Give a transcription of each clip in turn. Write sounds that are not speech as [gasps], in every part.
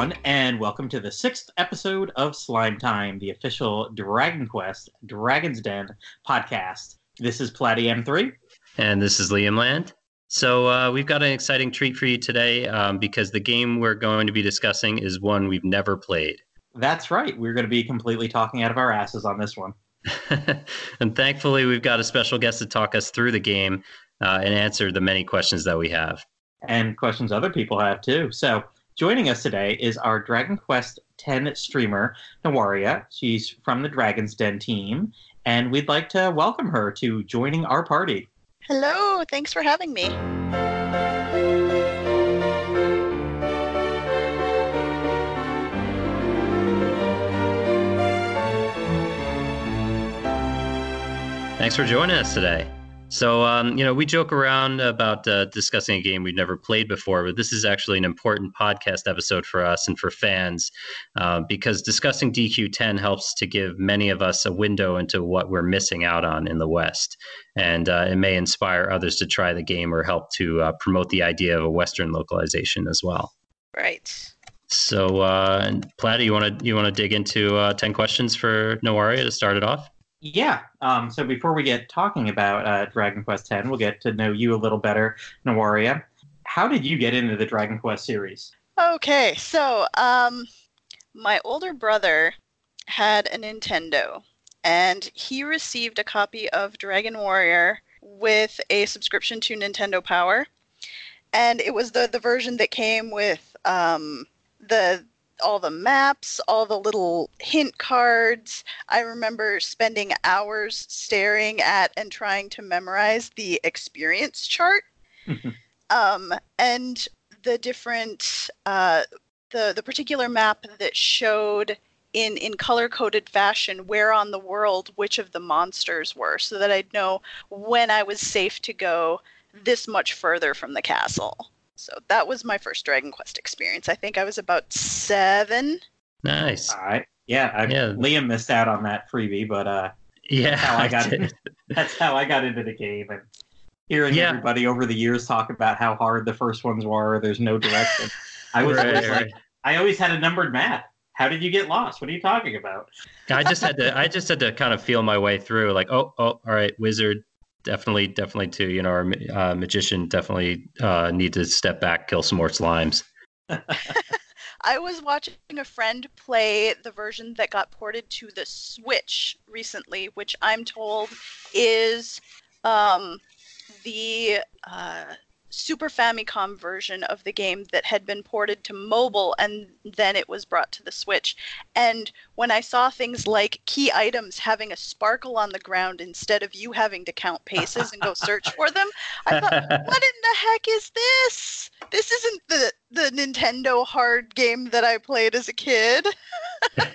everyone, and welcome to the sixth episode of Slime Time, the official Dragon Quest Dragon's Den podcast. This is Platy M3. And this is Liam Land. So, uh, we've got an exciting treat for you today um, because the game we're going to be discussing is one we've never played. That's right. We're going to be completely talking out of our asses on this one. [laughs] and thankfully, we've got a special guest to talk us through the game uh, and answer the many questions that we have. And questions other people have too. So, Joining us today is our Dragon Quest X streamer, Nawaria. She's from the Dragon's Den team, and we'd like to welcome her to joining our party. Hello, thanks for having me. Thanks for joining us today. So, um, you know, we joke around about uh, discussing a game we've never played before, but this is actually an important podcast episode for us and for fans uh, because discussing DQ10 helps to give many of us a window into what we're missing out on in the West. And uh, it may inspire others to try the game or help to uh, promote the idea of a Western localization as well. Right. So, uh, you want to you want to dig into uh, ten questions for Nawaria to start it off? Yeah. Um, so before we get talking about uh, Dragon Quest X, we'll get to know you a little better, Nawaria. How did you get into the Dragon Quest series? Okay, so um, my older brother had a Nintendo, and he received a copy of Dragon Warrior with a subscription to Nintendo Power, and it was the the version that came with um, the all the maps, all the little hint cards. I remember spending hours staring at and trying to memorize the experience chart. um, and the different uh, the the particular map that showed in in color coded fashion where on the world which of the monsters were so that I'd know when I was safe to go this much further from the castle. So that was my first Dragon Quest experience. I think I was about seven. Nice. All right. Yeah, I, yeah. Liam missed out on that freebie, but uh, yeah, that's how I, I got into, [laughs] that's how I got into the game. And hearing yeah. everybody over the years talk about how hard the first ones were, there's no direction. [laughs] I was right, right. like, I always had a numbered map. How did you get lost? What are you talking about? I just had to I just had to kind of feel my way through like oh oh all right wizard definitely, definitely too. You know, our uh, magician definitely uh, need to step back, kill some more slimes. [laughs] I was watching a friend play the version that got ported to the Switch recently, which I'm told is um, the uh, Super Famicom version of the game that had been ported to mobile and then it was brought to the Switch. And when I saw things like key items having a sparkle on the ground instead of you having to count paces and go search for them, I thought, [laughs] what in the heck is this? This isn't the, the Nintendo hard game that I played as a kid. [laughs] There's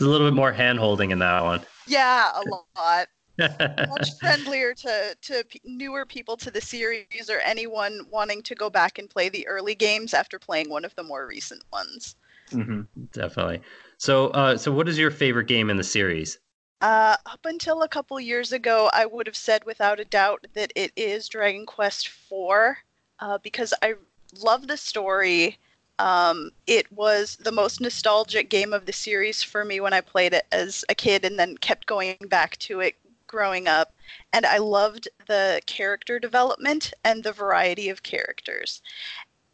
a little bit more hand holding in that one. Yeah, a lot much [laughs] friendlier to to p- newer people to the series or anyone wanting to go back and play the early games after playing one of the more recent ones. Mm-hmm. Definitely. So, uh, so what is your favorite game in the series? Uh, up until a couple years ago, I would have said without a doubt that it is Dragon Quest IV uh, because I love the story. Um, it was the most nostalgic game of the series for me when I played it as a kid and then kept going back to it growing up, and I loved the character development and the variety of characters.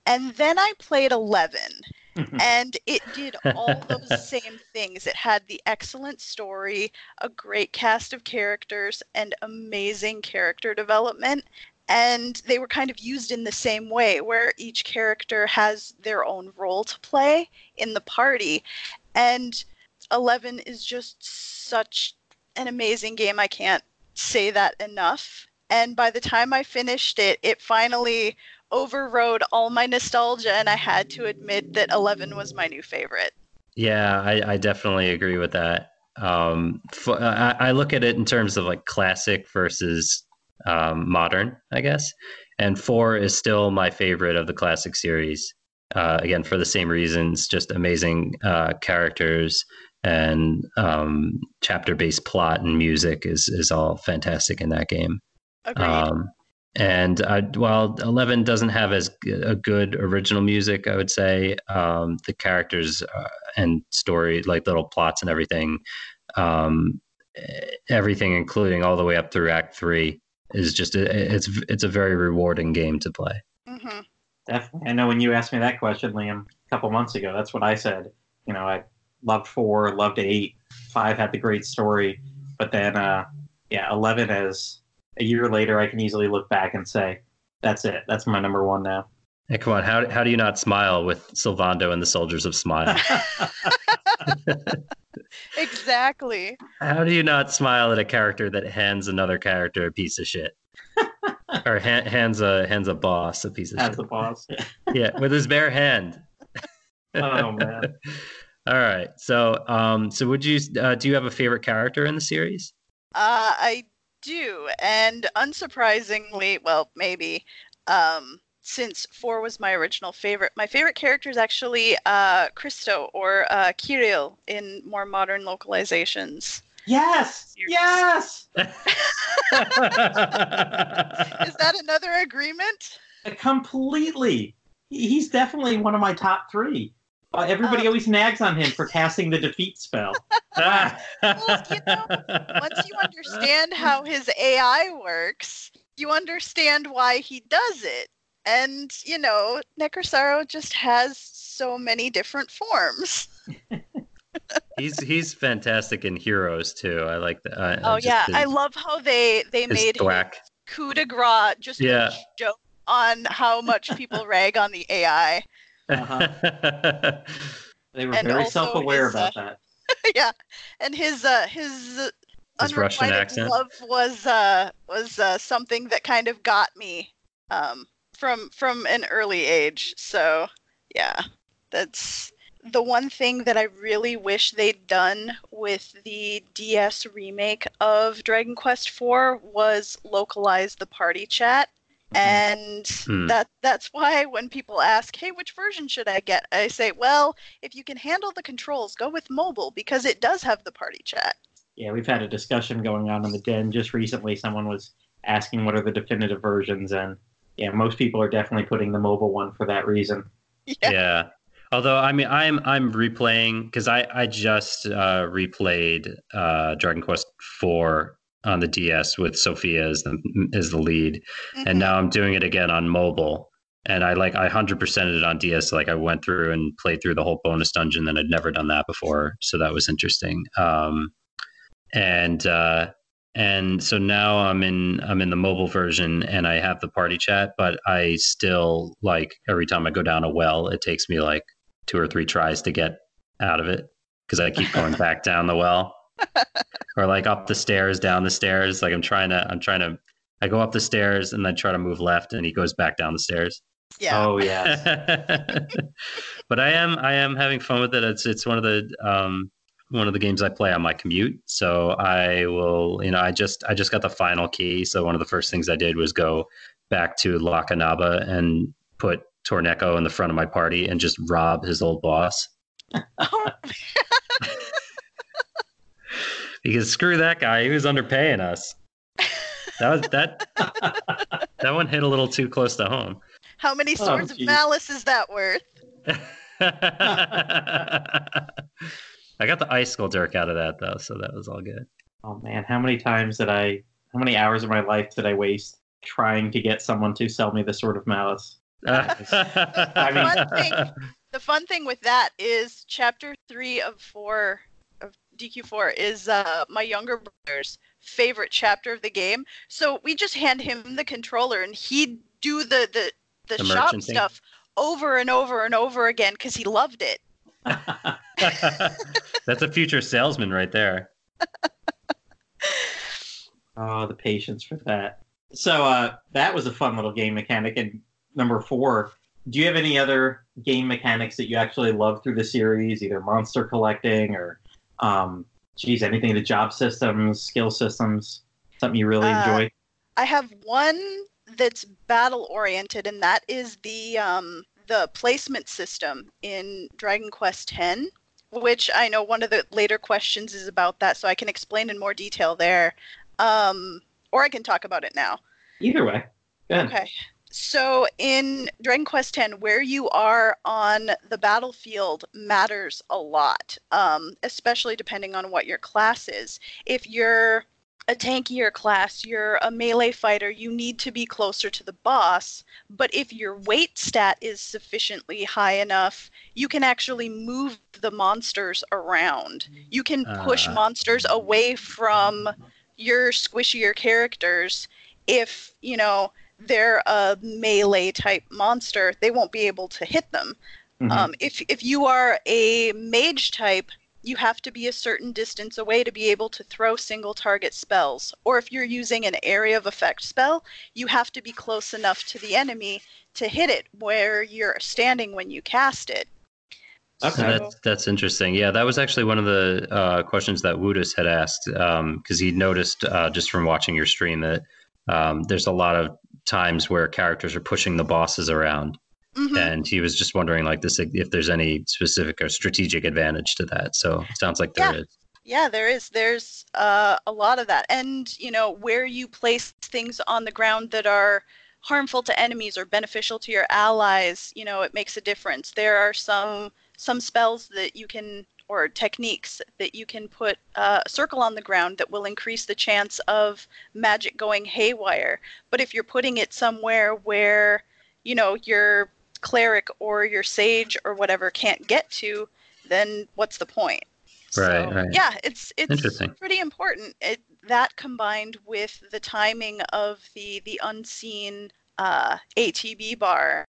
And then I played 11, mm-hmm. and it did all [laughs] those same things. It had the excellent story, a great cast of characters, and amazing character development. And they were kind of used in the same way, where each character has their own role to play in the party. And 11 is just such an amazing game. I can't say that enough. And by the time I finished it, it finally overrode all my nostalgia, and I had to admit that 11 was my new favorite. Yeah, I, I definitely agree with that. Um, I, I, look at it in terms of like classic versus um, modern, I guess. And four is still my favorite of the classic series. Uh, again, for the same reasons, just amazing uh, characters, and um, chapter based plot and music is is all fantastic in that game. Agreed. Um, and uh, while 11 doesn't have as a good original music i would say um, the characters uh, and story like little plots and everything um, everything including all the way up through act three is just it's it's a very rewarding game to play hmm Definitely. I know when you asked me that question, Liam, a couple months ago, that's what I said. You know, I loved four, loved eight, five had the great story, but then, uh, yeah, eleven is a year later, I can easily look back and say, that's it. That's my number one now. Hey, come on. How, how do you not smile with Sylvando and the Soldiers of Smile? [laughs] [laughs] Exactly. how do you not smile at a character that hands another character a piece of shit? [laughs] or ha- hands a hands a boss a piece of As shit. the boss. yeah, with his bare hand. oh man. All right. So, um, so would you uh, do you have a favorite character in the series? Uh, I do, and unsurprisingly, well, maybe, um, since four was my original favorite, my favorite character is actually uh, Cristo or uh, Kiryl in more modern localizations. Yes. Yes. [laughs] Is that another agreement? Completely. He's definitely one of my top three. Uh, everybody Um, always nags on him for casting the defeat spell. [laughs] Well, you know, Once you understand how his AI works, you understand why he does it. And, you know, Necrosaro just has so many different forms. [laughs] he's he's fantastic in Heroes too. I like that. Uh, Oh yeah, his- I love how they they his made his thwack. coup de grace just Yeah. a joke on how much people [laughs] rag on the AI. Uh-huh. [laughs] They were And very self-aware his, about that. [laughs] yeah, and his uh his uh, His Russian accent? love was uh was uh, something that kind of got me um from from an early age. So yeah, that's the one thing that I really wish they'd done with the DS remake of Dragon Quest IV was localize the party chat. And Hmm. that that's why when people ask, "Hey, which version should I get?" I say, "Well, if you can handle the controls, go with mobile because it does have the party chat." Yeah, we've had a discussion going on in the den just recently. Someone was asking what are the definitive versions, and yeah, most people are definitely putting the mobile one for that reason. Yeah. yeah. Although I mean, I'm I'm replaying because I I just uh, replayed uh, Dragon Quest IV on the DS with Sofia as the as the lead, Mhm. and now I'm doing it again on mobile. And I like I hundred percented it on DS. Like I went through and played through the whole bonus dungeon, and I'd never done that before, so that was interesting. Um, and uh, and so now I'm in I'm in the mobile version, and I have the party chat, but I still like every time I go down a well, it takes me like two or three tries to get out of it because I keep going [laughs] back down the well, or like up the stairs, down the stairs. Like I'm trying to I'm trying to I go up the stairs and then try to move left, and he goes back down the stairs. yeah. Oh yeah. [laughs] but I am I am having fun with it. It's it's one of the um, one of the games I play on my commute. So I will you know I just I just got the final key. So one of the first things I did was go back to Lakanaba and put Torneco in the front of my party and just rob his old boss [laughs] [laughs] because screw that guy. He was underpaying us. That was that [laughs] that one hit a little too close to home. How many Oh, swords of malice is that worth? [laughs] I got the ice skull dirk out of that though, so that was all good. Oh man, how many times did I? How many hours of my life did I waste trying to get someone to sell me the sword of malice? [laughs] I mean- One thing- The fun thing with that is chapter three of four of DQ4 is uh, my younger brother's favorite chapter of the game. So we just hand him the controller and he'd do the the, the, The shop merchant thing? stuff over and over and over again because he loved it. [laughs] That's a future salesman right there. oh, [laughs] the patience for that. So uh, that was a fun little game mechanic. And number four, do you have any other game mechanics that you actually love through the series, either monster collecting or, um, geez, anything in the job systems, skill systems, something you really Uh, enjoy? I have one that's battle oriented, and that is the um, the placement system in Dragon Quest X, which I know one of the later questions is about that, so I can explain in more detail there, um, or I can talk about it now. Either way, Okay. So in Dragon Quest X, where you are on the battlefield matters a lot, um, especially depending on what your class is. If you're a tankier class, you're a melee fighter, you need to be closer to the boss. But if your weight stat is sufficiently high enough, you can actually move the monsters around. You can push Uh. monsters away from your squishier characters if, you know, they're a melee type monster, they won't be able to hit them. Mhm. Um, if if you are a mage type, you have to be a certain distance away to be able to throw single target spells. Or if you're using an area of effect spell, you have to be close enough to the enemy to hit it where you're standing when you cast it. Okay. So that's that's interesting. Yeah, that was actually one of the uh, questions that Woodus had asked because he noticed uh, just from watching your stream that um, there's a lot of times where characters are pushing the bosses around, Mhm. and he was just wondering like this if there's any specific or strategic advantage to that. So it sounds like there is. Yeah. Yeah, there is. There's uh, a lot of that. And, you know, where you place things on the ground that are harmful to enemies or beneficial to your allies, you know, it makes a difference. There are some some spells that you can or techniques that you can put uh, a circle on the ground that will increase the chance of magic going haywire. But if you're putting it somewhere where, you know, your cleric or your sage or whatever can't get to, then what's the point? Right, So, right. Yeah, it's it's Interesting. pretty important. It, that combined with the timing of the the unseen uh, ATB bar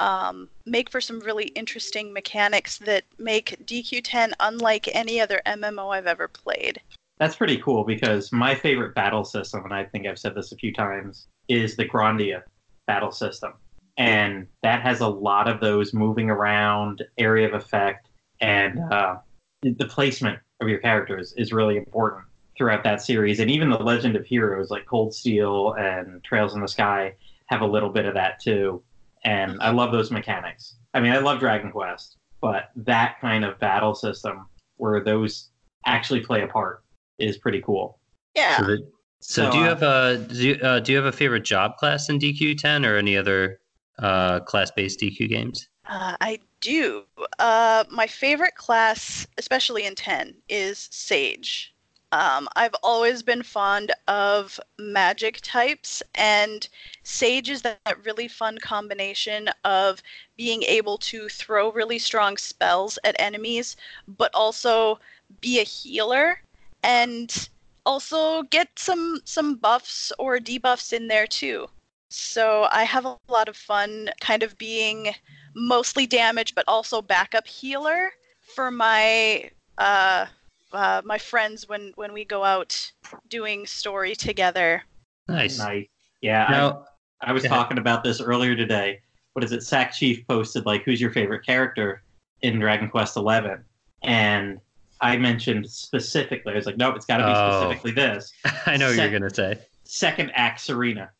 um, make for some really interesting mechanics that make DQ10 unlike any other MMO I've ever played. That's pretty cool because my favorite battle system, and I think I've said this a few times, is the Grandia battle system. And that has a lot of those moving around, area of effect, and uh, the placement of your characters is really important throughout that series. And even the Legend of Heroes like Cold Steel and Trails in the Sky have a little bit of that too. And I love those mechanics. I mean, I love Dragon Quest, but that kind of battle system where those actually play a part is pretty cool. Yeah. So, the, so, So, do you uh, have a do you, uh, do you have a favorite job class in DQ10 or any other uh, class-based DQ games? Uh, I do. Uh, my favorite class, especially in 10, is Sage. Um, I've always been fond of magic types, and Sage is that, that really fun combination of being able to throw really strong spells at enemies, but also be a healer and also get some some buffs or debuffs in there too. So I have a lot of fun kind of being mostly damage, but also backup healer for my uh, uh, my friends when when we go out doing story together. Nice. Nice. Yeah, I- Now, I, was Go talking about this earlier today. What is it? Sack Chief posted like, "Who's your favorite character in Dragon Quest Eleven? And I mentioned specifically. I was like, "Nope, it's got to be Oh. specifically this." [laughs] I know what you're gonna say. Second act, Serena.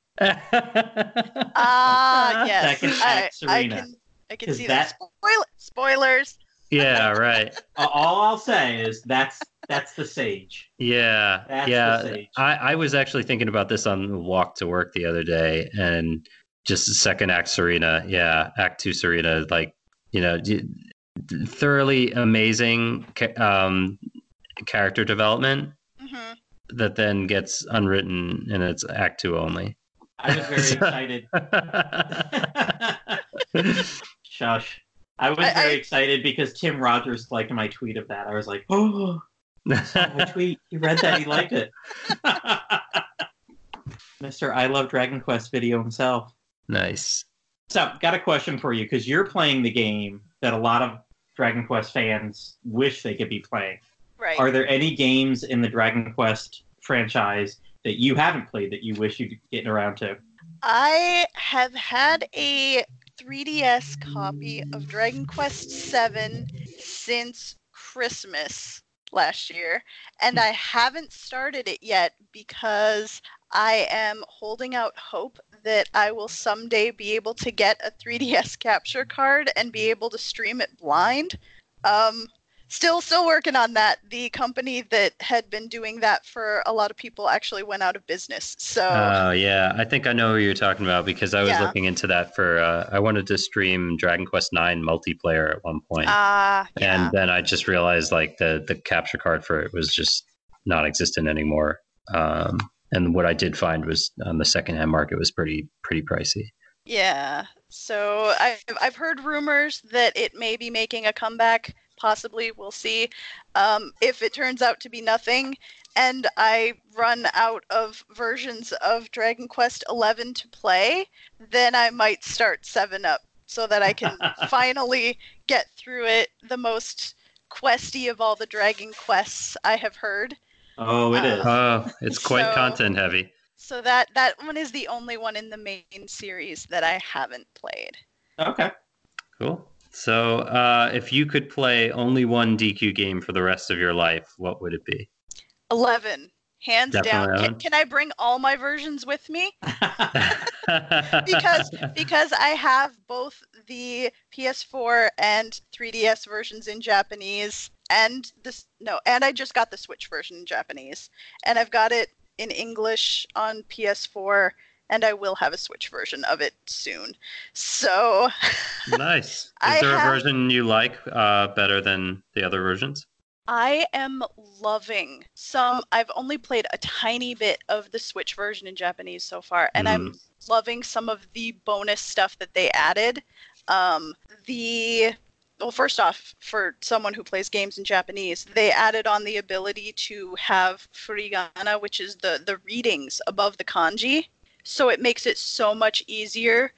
Ah, yes, Second I, act, I Serena. can I can see that. that- Spoil- spoilers. Yeah, right. [laughs] All I'll say is that's that's the sage. Yeah, That's the yeah. sage. I, I was actually thinking about this on the walk to work the other day, and just second act Serena, yeah, Act Two Serena, like you know, thoroughly amazing um, character development hmm that then gets unwritten and it's Act Two only. I was very [laughs] excited. [laughs] Shush. I was I- very I- excited because Tim Rogers liked my tweet of that. I was like, [gasps] "Oh, my tweet! He read that. He liked it." [laughs] Mister, I love Dragon Quest video himself. nice. So, got a question for you because you're playing the game that a lot of Dragon Quest fans wish they could be playing. Right. Are there any games in the Dragon Quest franchise that you haven't played that you wish you'd get around to? I have had a 3DS copy of Dragon Quest VII since Christmas last year, and I haven't started it yet because I am holding out hope that I will someday be able to get a 3DS capture card and be able to stream it blind. Um, still still working on that. The company that had been doing that for a lot of people actually went out of business. So Oh yeah, I think I know who you're talking about because I was yeah. looking into that for uh, I wanted to stream Dragon Quest Nine multiplayer at one point. Uh, yeah. And then I just realized like the the capture card for it was just non-existent anymore. Um, and what I did find was on the secondhand market was pretty pretty pricey. Yeah. So I've I've heard rumors that it may be making a comeback. Possibly, we'll see. Um, if it turns out to be nothing, and I run out of versions of Dragon Quest XI to play, then I might start Seven Up so that I can [laughs] finally get through it. The most questy of all the Dragon Quests I have heard. Oh, it is. Oh, it's quite so, content heavy. So that that one is the only one in the main series that I haven't played. Okay. Cool. So, uh, if you could play only one DQ game for the rest of your life, what would it be? Eleven, hands Definitely down. Can, can, I bring all my versions with me? [laughs] because because I have both the PS4 and 3DS versions in Japanese, and this no, and I just got the Switch version in Japanese, and I've got it in English on PS4 and I will have a Switch version of it soon. So [laughs] nice. Is I there have, a version you like uh, better than the other versions? I am loving some. I've only played a tiny bit of the Switch version in Japanese so far, and mm. I'm loving some of the bonus stuff that they added. Um, the well, first off, for someone who plays games in Japanese, they added on the ability to have furigana, which is the the readings above the kanji. So it makes it so much easier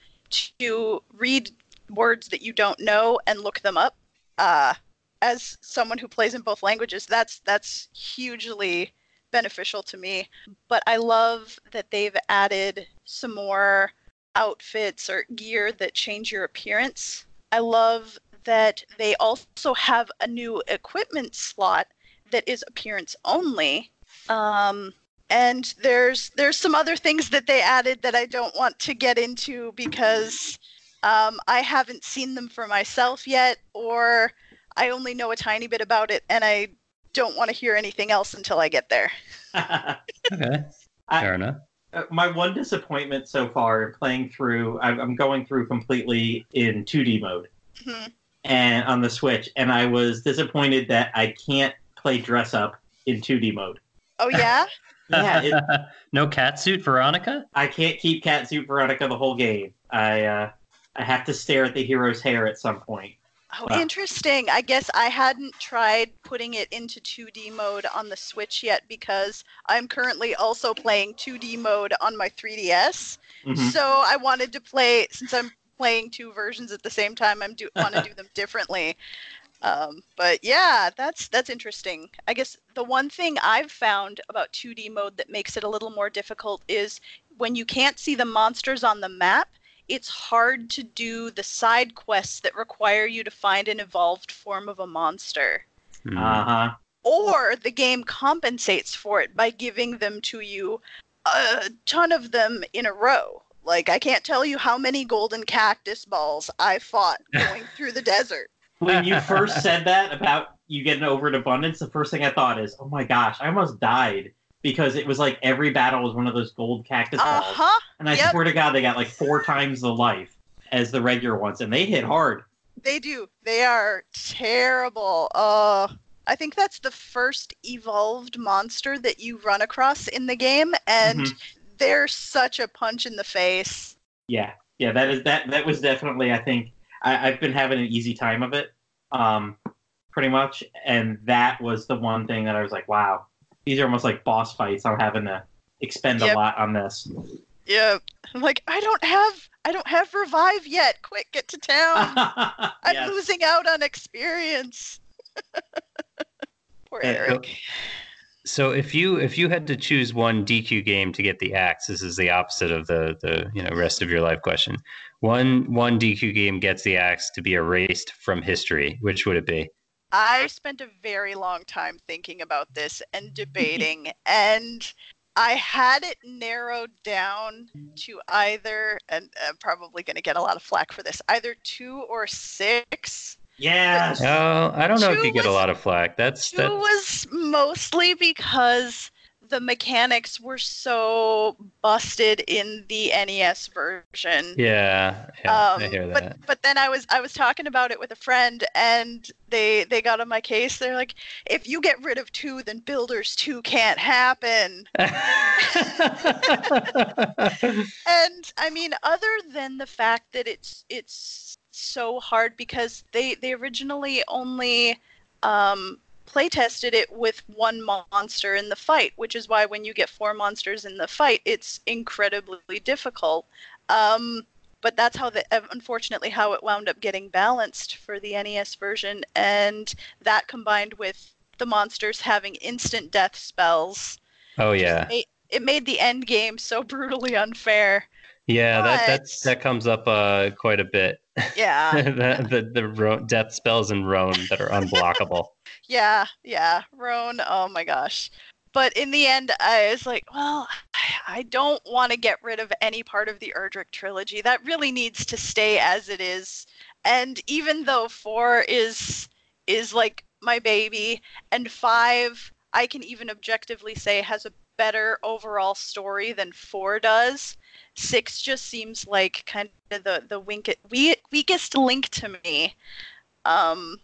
to read words that you don't know and look them up. Uh, as someone who plays in both languages, that's that's hugely beneficial to me. But I love that they've added some more outfits or gear that change your appearance. I love that they also have a new equipment slot that is appearance only. Um, and there's there's some other things that they added that I don't want to get into because um, I haven't seen them for myself yet, or I only know a tiny bit about it, and I don't want to hear anything else until I get there. [laughs] okay, fair enough. Uh, my one disappointment so far playing through, I'm going through completely in 2D mode, mm-hmm. and on the Switch, and I was disappointed that I can't play dress up in 2D mode. Oh yeah. [laughs] Yeah. It, [laughs] no cat suit Veronica? I can't keep cat suit Veronica the whole game. I uh, I have to stare at the hero's hair at some point. Oh, uh, interesting. I guess I hadn't tried putting it into 2D mode on the Switch yet because I'm currently also playing 2D mode on my 3DS. Mm-hmm. So I wanted to play since I'm playing two versions at the same time. I'm do want to [laughs] do them differently. Um, but yeah, that's that's interesting. I guess the one thing I've found about 2D mode that makes it a little more difficult is when you can't see the monsters on the map, it's hard to do the side quests that require you to find an evolved form of a monster. Hmm. Uh-huh. Or the game compensates for it by giving them to you a ton of them in a row. Like I can't tell you how many golden cactus balls I fought [laughs] going through the desert when you first [laughs] said that about you getting over an abundance, the first thing I thought is, oh my gosh, I almost died because it was like every battle was one of those gold cactus balls, uh-huh. and I yep. swear to God, they got like four times the life as the regular ones, and they hit hard. They do. They are terrible. Uh, I think that's the first evolved monster that you run across in the game, and mm-hmm. they're such a punch in the face. Yeah, yeah, that is that. That was definitely, I think, I, have been having an easy time of it, um, pretty much. And that was the one thing that I was like, wow, these are almost like boss fights. I'm having to expend yep. a lot on this. Yeah, I'm like, I don't have, I don't have revive yet. Quick, get to town. [laughs] I'm losing out on experience. [laughs] Poor Erik. So if you if you had to choose one DQ game to get the axe, this is the opposite of the the you know rest of your life question. One one DQ game gets the axe to be erased from history. Which would it be? I spent a very long time thinking about this and debating, [laughs] and I had it narrowed down to either, and I'm probably going to get a lot of flack for this, either two or six. Yes. Oh, I don't know two if you get a lot of flack. That's that was mostly because the mechanics were so busted in the NES version. Yeah, yeah um, I hear that. But but then I was I was talking about it with a friend, and they they got on my case. They're like, if you get rid of two, then Builders two can't happen. [laughs] [laughs] and I mean, other than the fact that it's it's so hard because they they originally only um play tested it with one monster in the fight, which is why when you get four monsters in the fight, it's incredibly difficult. Um, but that's how the unfortunately how it wound up getting balanced for the NES version, and that combined with the monsters having instant death spells. Oh yeah. It made, it made the end game so [laughs] brutally unfair. Yeah, but... that that's, that comes up uh, quite a bit. Yeah. [laughs] the the, the ro- death spells in Rhone that are unblockable. [laughs] yeah, yeah, Rhone. Oh my gosh. But in the end, I was like, well, I don't want to get rid of any part of the Erdrick trilogy. That really needs to stay as it is. And even though four is is like my baby, and five, I can even objectively say has a better overall story than four does six just seems like kind of the the wink, we, weakest link to me. Um,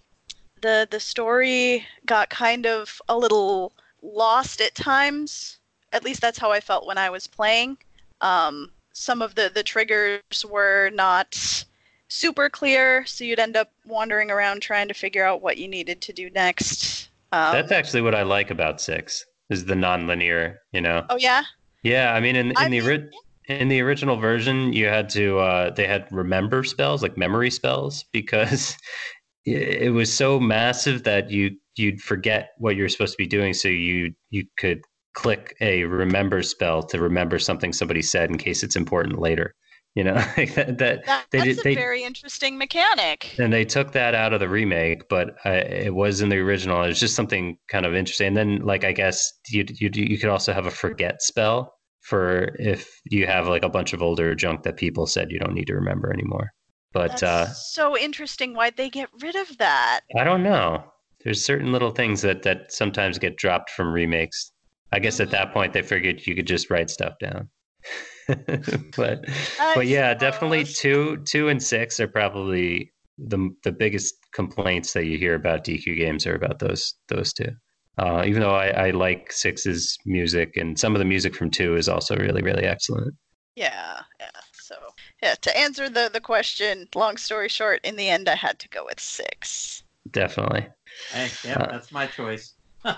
the the story got kind of a little lost at times. At least that's how I felt when I was playing. Um, some of the the triggers were not super clear, so you'd end up wandering around trying to figure out what you needed to do next. Um, that's actually what I like about six is the non-linear. You know. Oh yeah. Yeah, I mean, in, in I the mean, in the original version you had to uh, they had remember spells like memory spells because [laughs] it was so massive that you you'd forget what you're supposed to be doing so you you could click a remember spell to remember something somebody said in case it's important later you know [laughs] that, that, that they, that's a they, very interesting mechanic and they took that out of the remake but uh, it was in the original it was just something kind of interesting and then like i guess you, you you could also have a forget spell for if you have like a bunch of older junk that people said you don't need to remember anymore. But That's uh, so interesting. Why'd they get rid of that? I don't know. There's certain little things that that sometimes get dropped from remakes. I guess at that point they figured you could just write stuff down. [laughs] [laughs] but I but yeah, suppose. definitely two two and six are probably the the biggest complaints that you hear about DQ games are about those those two. Uh, even though I, I like Six's music and some of the music from Two is also really, really excellent. Yeah, yeah. So yeah, to answer the the question, long story short, in the end, I had to go with Six. Definitely. Hey, yeah, uh, that's my choice. [laughs] no.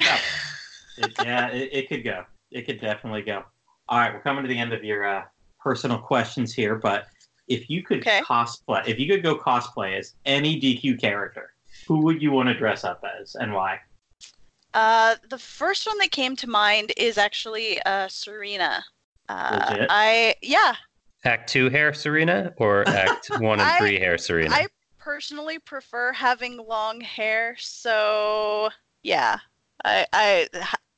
it, yeah, it, it, could go. It could definitely go. All right, we're coming to the end of your uh, personal questions here, but if you could okay. cosplay, if you could go cosplay as any DQ character, who would you want to dress up as and why? Uh, the first one that came to mind is actually uh, Serena. Uh, I yeah. Act two hair Serena or Act [laughs] one and I, three hair Serena. I personally prefer having long hair, so yeah. I I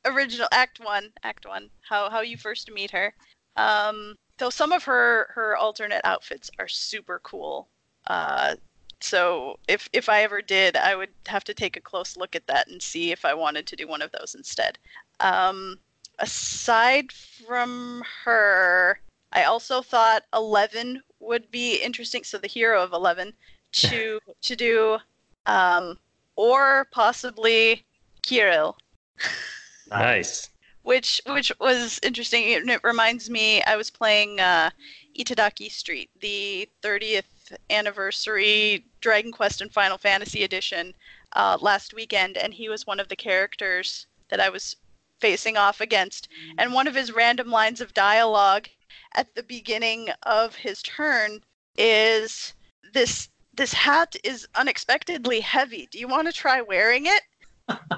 original Act one, Act one. How how you first meet her. Um, though some of her her alternate outfits are super cool. Uh, so if if I ever did, I would have to take a close look at that and see if I wanted to do one of those instead. Um, aside from her, I also thought Eleven would be interesting. So the hero of Eleven [laughs] to to do, um, or possibly Kiryl. [laughs] Nice. which which was interesting. It, it reminds me. I was playing uh, Itadaki Street, the 30th anniversary Dragon Quest and Final Fantasy edition uh, last weekend, and he was one of the characters that I was facing off against. And one of his random lines of dialogue at the beginning of his turn is this this hat is unexpectedly heavy. Do you want to try wearing it?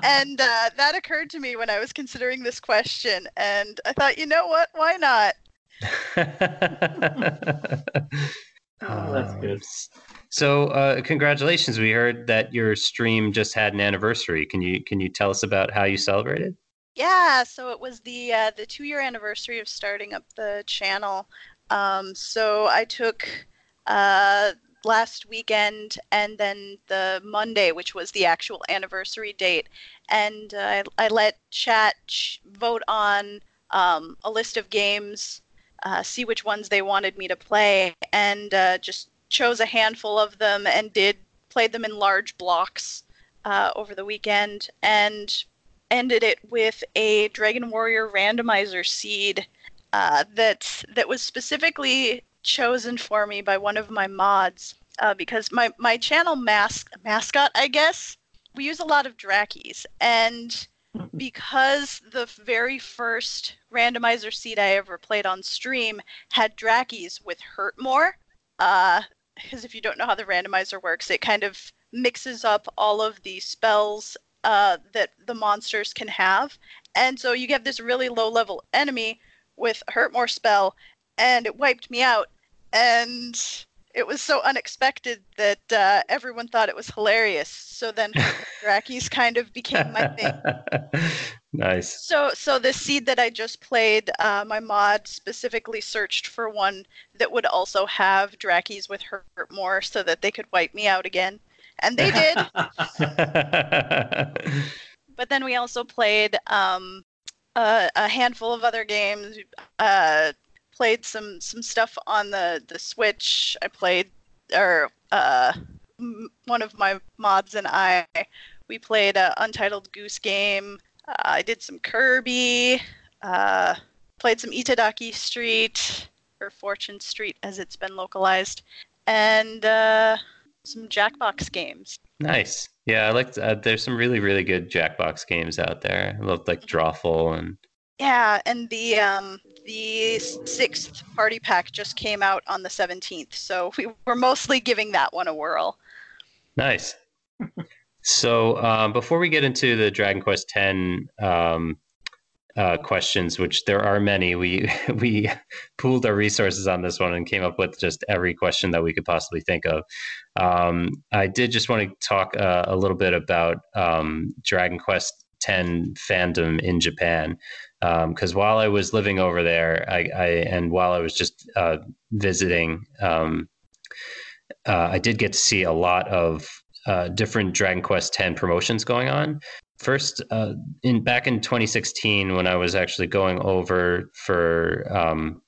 And uh, that occurred to me when I was considering this question, and I thought, you know what? Why not? [laughs] oh, that's good. So, uh, congratulations! We heard that your stream just had an anniversary. Can you can you tell us about how you celebrated? Yeah, so it was the uh, the two year anniversary of starting up the channel. Um, so I took uh, last weekend and then the Monday, which was the actual anniversary date. And uh, I, I, let chat vote on um, a list of games, uh, see which ones they wanted me to play, and uh, just chose a handful of them and did played them in large blocks uh, over the weekend and ended it with a Dragon Warrior randomizer seed uh, that that was specifically chosen for me by one of my mods uh, because my my channel mask mascot, I guess, we use a lot of Drakees, and because the very first randomizer seed I ever played on stream had Drakees with Hurt More, uh, because if you don't know how the randomizer works, it kind of mixes up all of the spells uh, that the monsters can have, and so you get this really low level enemy with Hurt More spell, and it wiped me out, and it was so unexpected that uh, everyone thought it was hilarious. So then [laughs] Drakees kind of became my thing. [laughs] nice. So so the seed that I just played, uh, my mod specifically searched for one that would also have Drakees with hurt more so that they could wipe me out again. And they did. [laughs] but then we also played um, a, a handful of other games. Uh, played some some stuff on the the Switch. I played, or uh, one of my mods and I, we played a Untitled Goose Game. Uh, I did some Kirby. Uh, played some Itadaki Street or Fortune Street as it's been localized, and uh, some Jackbox games. Nice. Yeah, I like. Uh, there's some really really good Jackbox games out there. I love like mm-hmm. Drawful and. Yeah, and the um, the sixth party pack just came out on the 17th, so [laughs] we were mostly giving that one a whirl. Nice. [laughs] so um, before we get into the Dragon Quest X um, uh, questions, which there are many, we [laughs] we pooled our resources on this one and came up with just every question that we could possibly think of. Um, I did just want to talk uh, a little bit about um, Dragon Quest X fandom in Japan because um, while I was living over there, I, I and while I was just uh, visiting, um, uh, I did get to see a lot of uh, different Dragon Quest X promotions going on. First, uh, in back in 2016, when I was actually going over for um,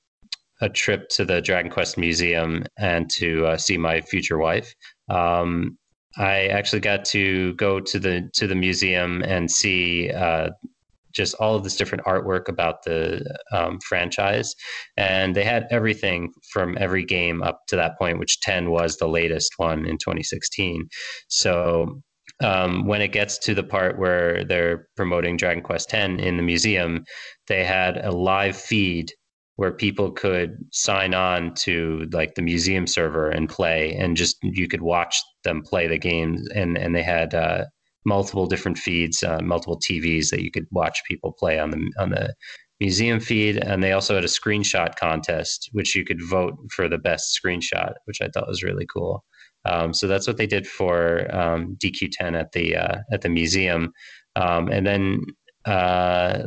a trip to the Dragon Quest Museum and to uh, see my future wife. Um, I actually got to go to the to the museum and see uh, just all of this different artwork about the um, franchise, and they had everything from every game up to that point, which ten was the latest one in 2016. So um, when it gets to the part where they're promoting Dragon Quest X in the museum, they had a live feed where people could sign on to like the museum server and play and just you could watch them play the games and and they had uh, multiple different feeds uh, multiple tvs that you could watch people play on the on the museum feed. And they also had a screenshot contest which you could vote for the best screenshot which i thought was really cool. Um, so that's what they did for um, dq10 at the uh, at the museum. Um, and then uh,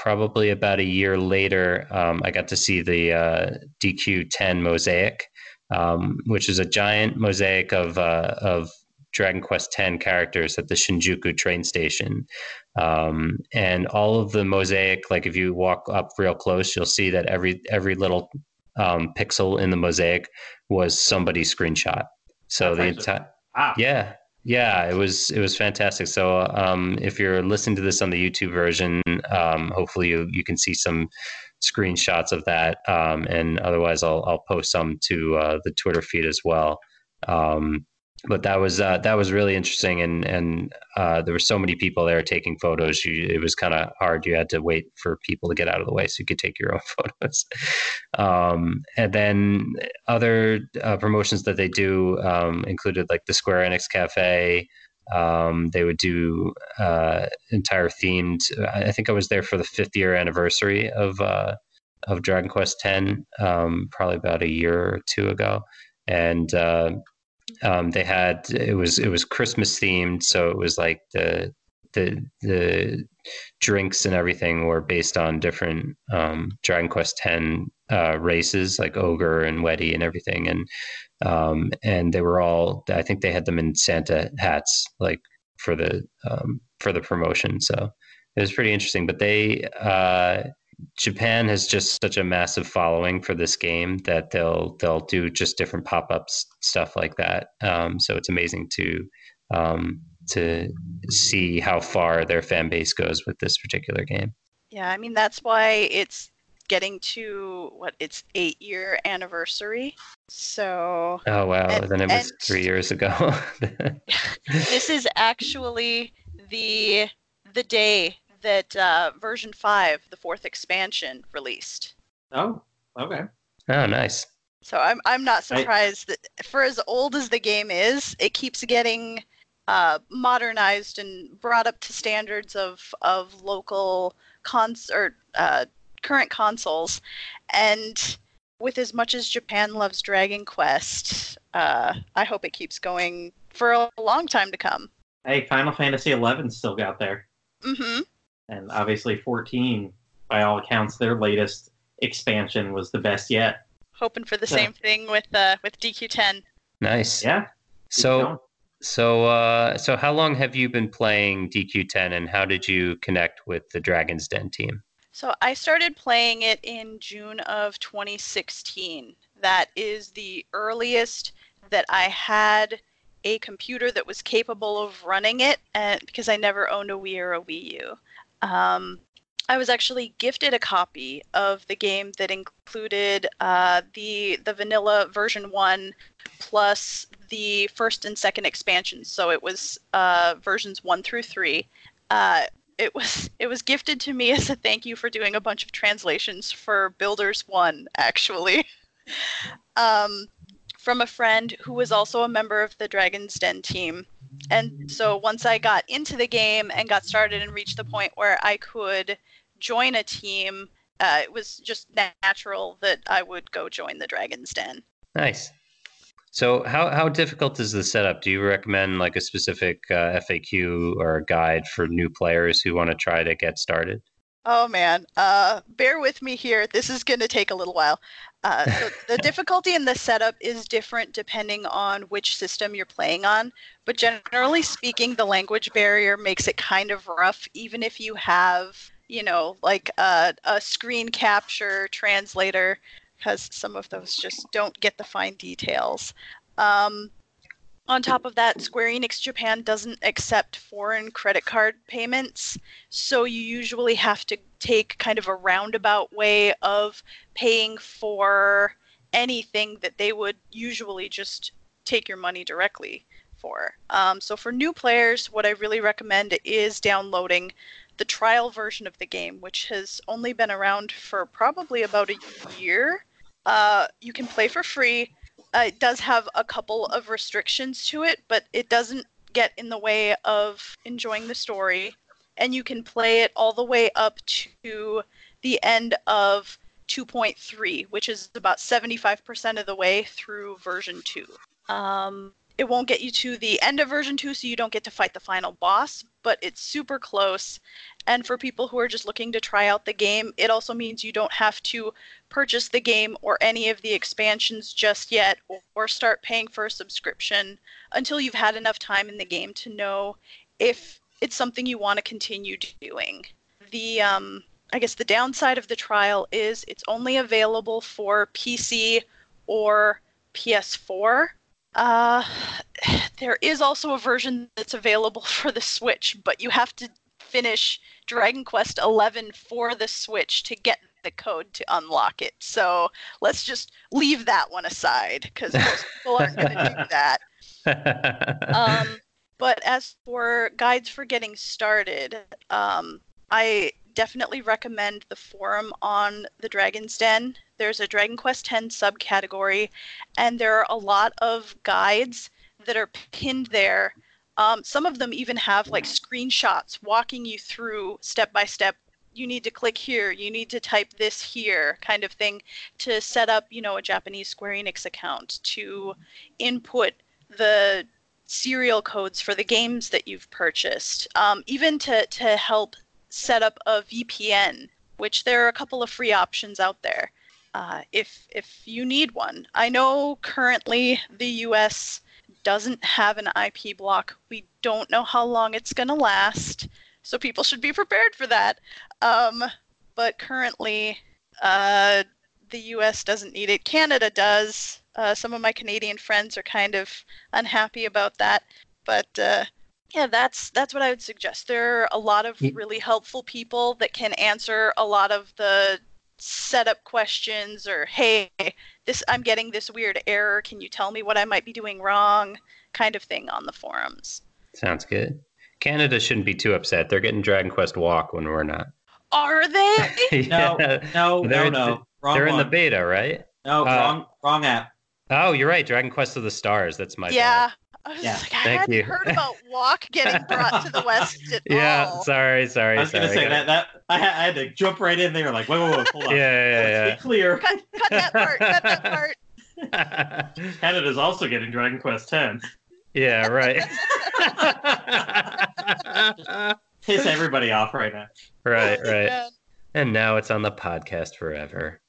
probably about a year later, um, I got to see the uh, DQ10 mosaic, um, which is a giant mosaic of uh, of Dragon Quest X characters at the Shinjuku train station. Um, and all of the mosaic, like if you walk up real close, you'll see that every every little um, pixel in the mosaic was somebody's screenshot. So the entire ah. yeah, yeah, it was it was fantastic. So um, if you're listening to this on the YouTube version, um, hopefully you you can see some screenshots of that, um, and otherwise I'll I'll post some to uh, the Twitter feed as well. Um, but that was uh, that was really interesting, and and uh, there were so many people there taking photos. You, it was kind of hard. You had to wait for people to get out of the way so you could take your own [laughs] photos. Um, and then other uh, promotions that they do um, included like the Square Enix Cafe. Um, they would do uh, entire themed. I think I was there for the fifth year anniversary of uh, of Dragon Quest X, um, probably about a year or two ago, and uh, um, they had it was it was Christmas themed, so it was like the the the drinks and everything were based on different um, Dragon Quest X uh, races like ogre and Weddie and everything, and um, and they were all I think they had them in Santa hats like for the um, for the promotion. So it was pretty interesting. But they uh, Japan has just such a massive following for this game that they'll they'll do just different pop ups stuff like that. Um, so it's amazing to um, to see how far their fan base goes with this particular game. Yeah, I mean that's why it's getting to what its eight year anniversary. So Oh wow, and, then it was three years ago. [laughs] [laughs] this is actually the the day that uh, version five, the fourth expansion, released. Oh, okay. Oh, nice. So I'm I'm not surprised I... that for as old as the game is, it keeps getting uh, modernized and brought up to standards of of local cons or uh, current consoles. And with as much as Japan loves Dragon Quest, uh, I hope it keeps going for a long time to come. Hey, Final Fantasy XI still got there. Mm-hmm. And obviously 14, by all accounts, their latest expansion was the best yet. Hoping for the so. same thing with uh, with DQ10. Nice. Yeah. So so, uh, so how long have you been playing DQ10, and how did you connect with the Dragon's Den team? So I started playing it in June of 2016. That is the earliest that I had a computer that was capable of running it, and because I never owned a Wii or a Wii U. Um, I was actually gifted a copy of the game that included uh, the the vanilla version one plus the first and second expansions. So it was uh, versions one through three. Uh, it was it was gifted to me as a thank you for doing a bunch of translations for Builders One, actually, [laughs] um, from a friend who was also a member of the Dragon's Den team. And so once I got into the game and got started and reached the point where I could join a team, uh, it was just natural that I would go join the Dragon's Den. Nice. So how how difficult is the setup? Do you recommend like a specific uh, FAQ or a guide for new players who want to try to get started? Oh man, uh, bear with me here. This is going to take a little while. Uh, so the [laughs] difficulty in the setup is different depending on which system you're playing on, but generally speaking, the language barrier makes it kind of rough, even if you have, you know, like a, a screen capture translator because some of those just don't get the fine details. Um, on top of that, Square Enix Japan doesn't accept foreign credit card payments, so you usually have to take kind of a roundabout way of paying for anything that they would usually just take your money directly for. Um, so for new players, what I really recommend is downloading the trial version of the game, which has only been around for probably about a year. Uh, you can play for free. Uh, it does have a couple of restrictions to it, but it doesn't get in the way of enjoying the story. And you can play it all the way up to the end of 2.3, which is about 75% of the way through version 2. Um, it won't get you to the end of version 2, so you don't get to fight the final boss, but it's super close. And for people who are just looking to try out the game, it also means you don't have to purchase the game or any of the expansions just yet or start paying for a subscription until you've had enough time in the game to know if it's something you want to continue doing. The um, I guess the downside of the trial is it's only available for PC or PS4. Uh, [sighs] there is also a version that's available [laughs] for the Switch, but you have to finish Dragon Quest XI for the Switch to get the code to unlock it. So let's just leave that one aside because most people aren't going to do [laughs] that. Um, [laughs] but as for guides for getting started, um, I definitely recommend the forum on the Dragon's Den. There's a Dragon Quest X subcategory, and there are a lot of guides that are pinned there. Um, some of them even have like screenshots walking you through step by step you need to click here, you need to type this here, kind of thing, to set up, you know, a Japanese Square Enix account, to input the serial codes for the games that you've purchased, um, even to, to help set up a VPN, which there are a couple of free options out there. Uh, if if you need one, I know currently the U.S. doesn't have an IP block. We don't know how long it's going to last, so people should be prepared for that. Um, but currently, uh, the U.S. doesn't need it. Canada does. Uh, some of my Canadian friends are kind of unhappy about that, but uh, yeah, that's that's what I would suggest. There are a lot of really helpful people that can answer a lot of the setup questions or hey, this I'm getting this weird error. Can you tell me what I might be doing wrong? Kind of thing on the forums. Sounds good. Canada shouldn't be too upset. They're getting Dragon Quest Walk when we're not. Are they? [laughs] yeah. No, no, they're, no, no. Wrong they're one. in the beta, right? No, uh, wrong, wrong app. Oh, you're right. Dragon Quest of the Stars. That's my. Yeah. Bad. I was yeah. like, I Thank hadn't you. heard about Walk getting brought to the West [laughs] at yeah, all. sorry, sorry. I was going to say that that I had, I had, to jump right in there, like, wait, wait, wait, hold on. yeah, yeah, yeah. Let's be clear. Cut, cut that part. Cut that part. [laughs] [laughs] Canada's also getting Dragon Quest X. Yeah, right. Piss everybody off right now. Right, oh, right. Man. And now it's on the podcast forever.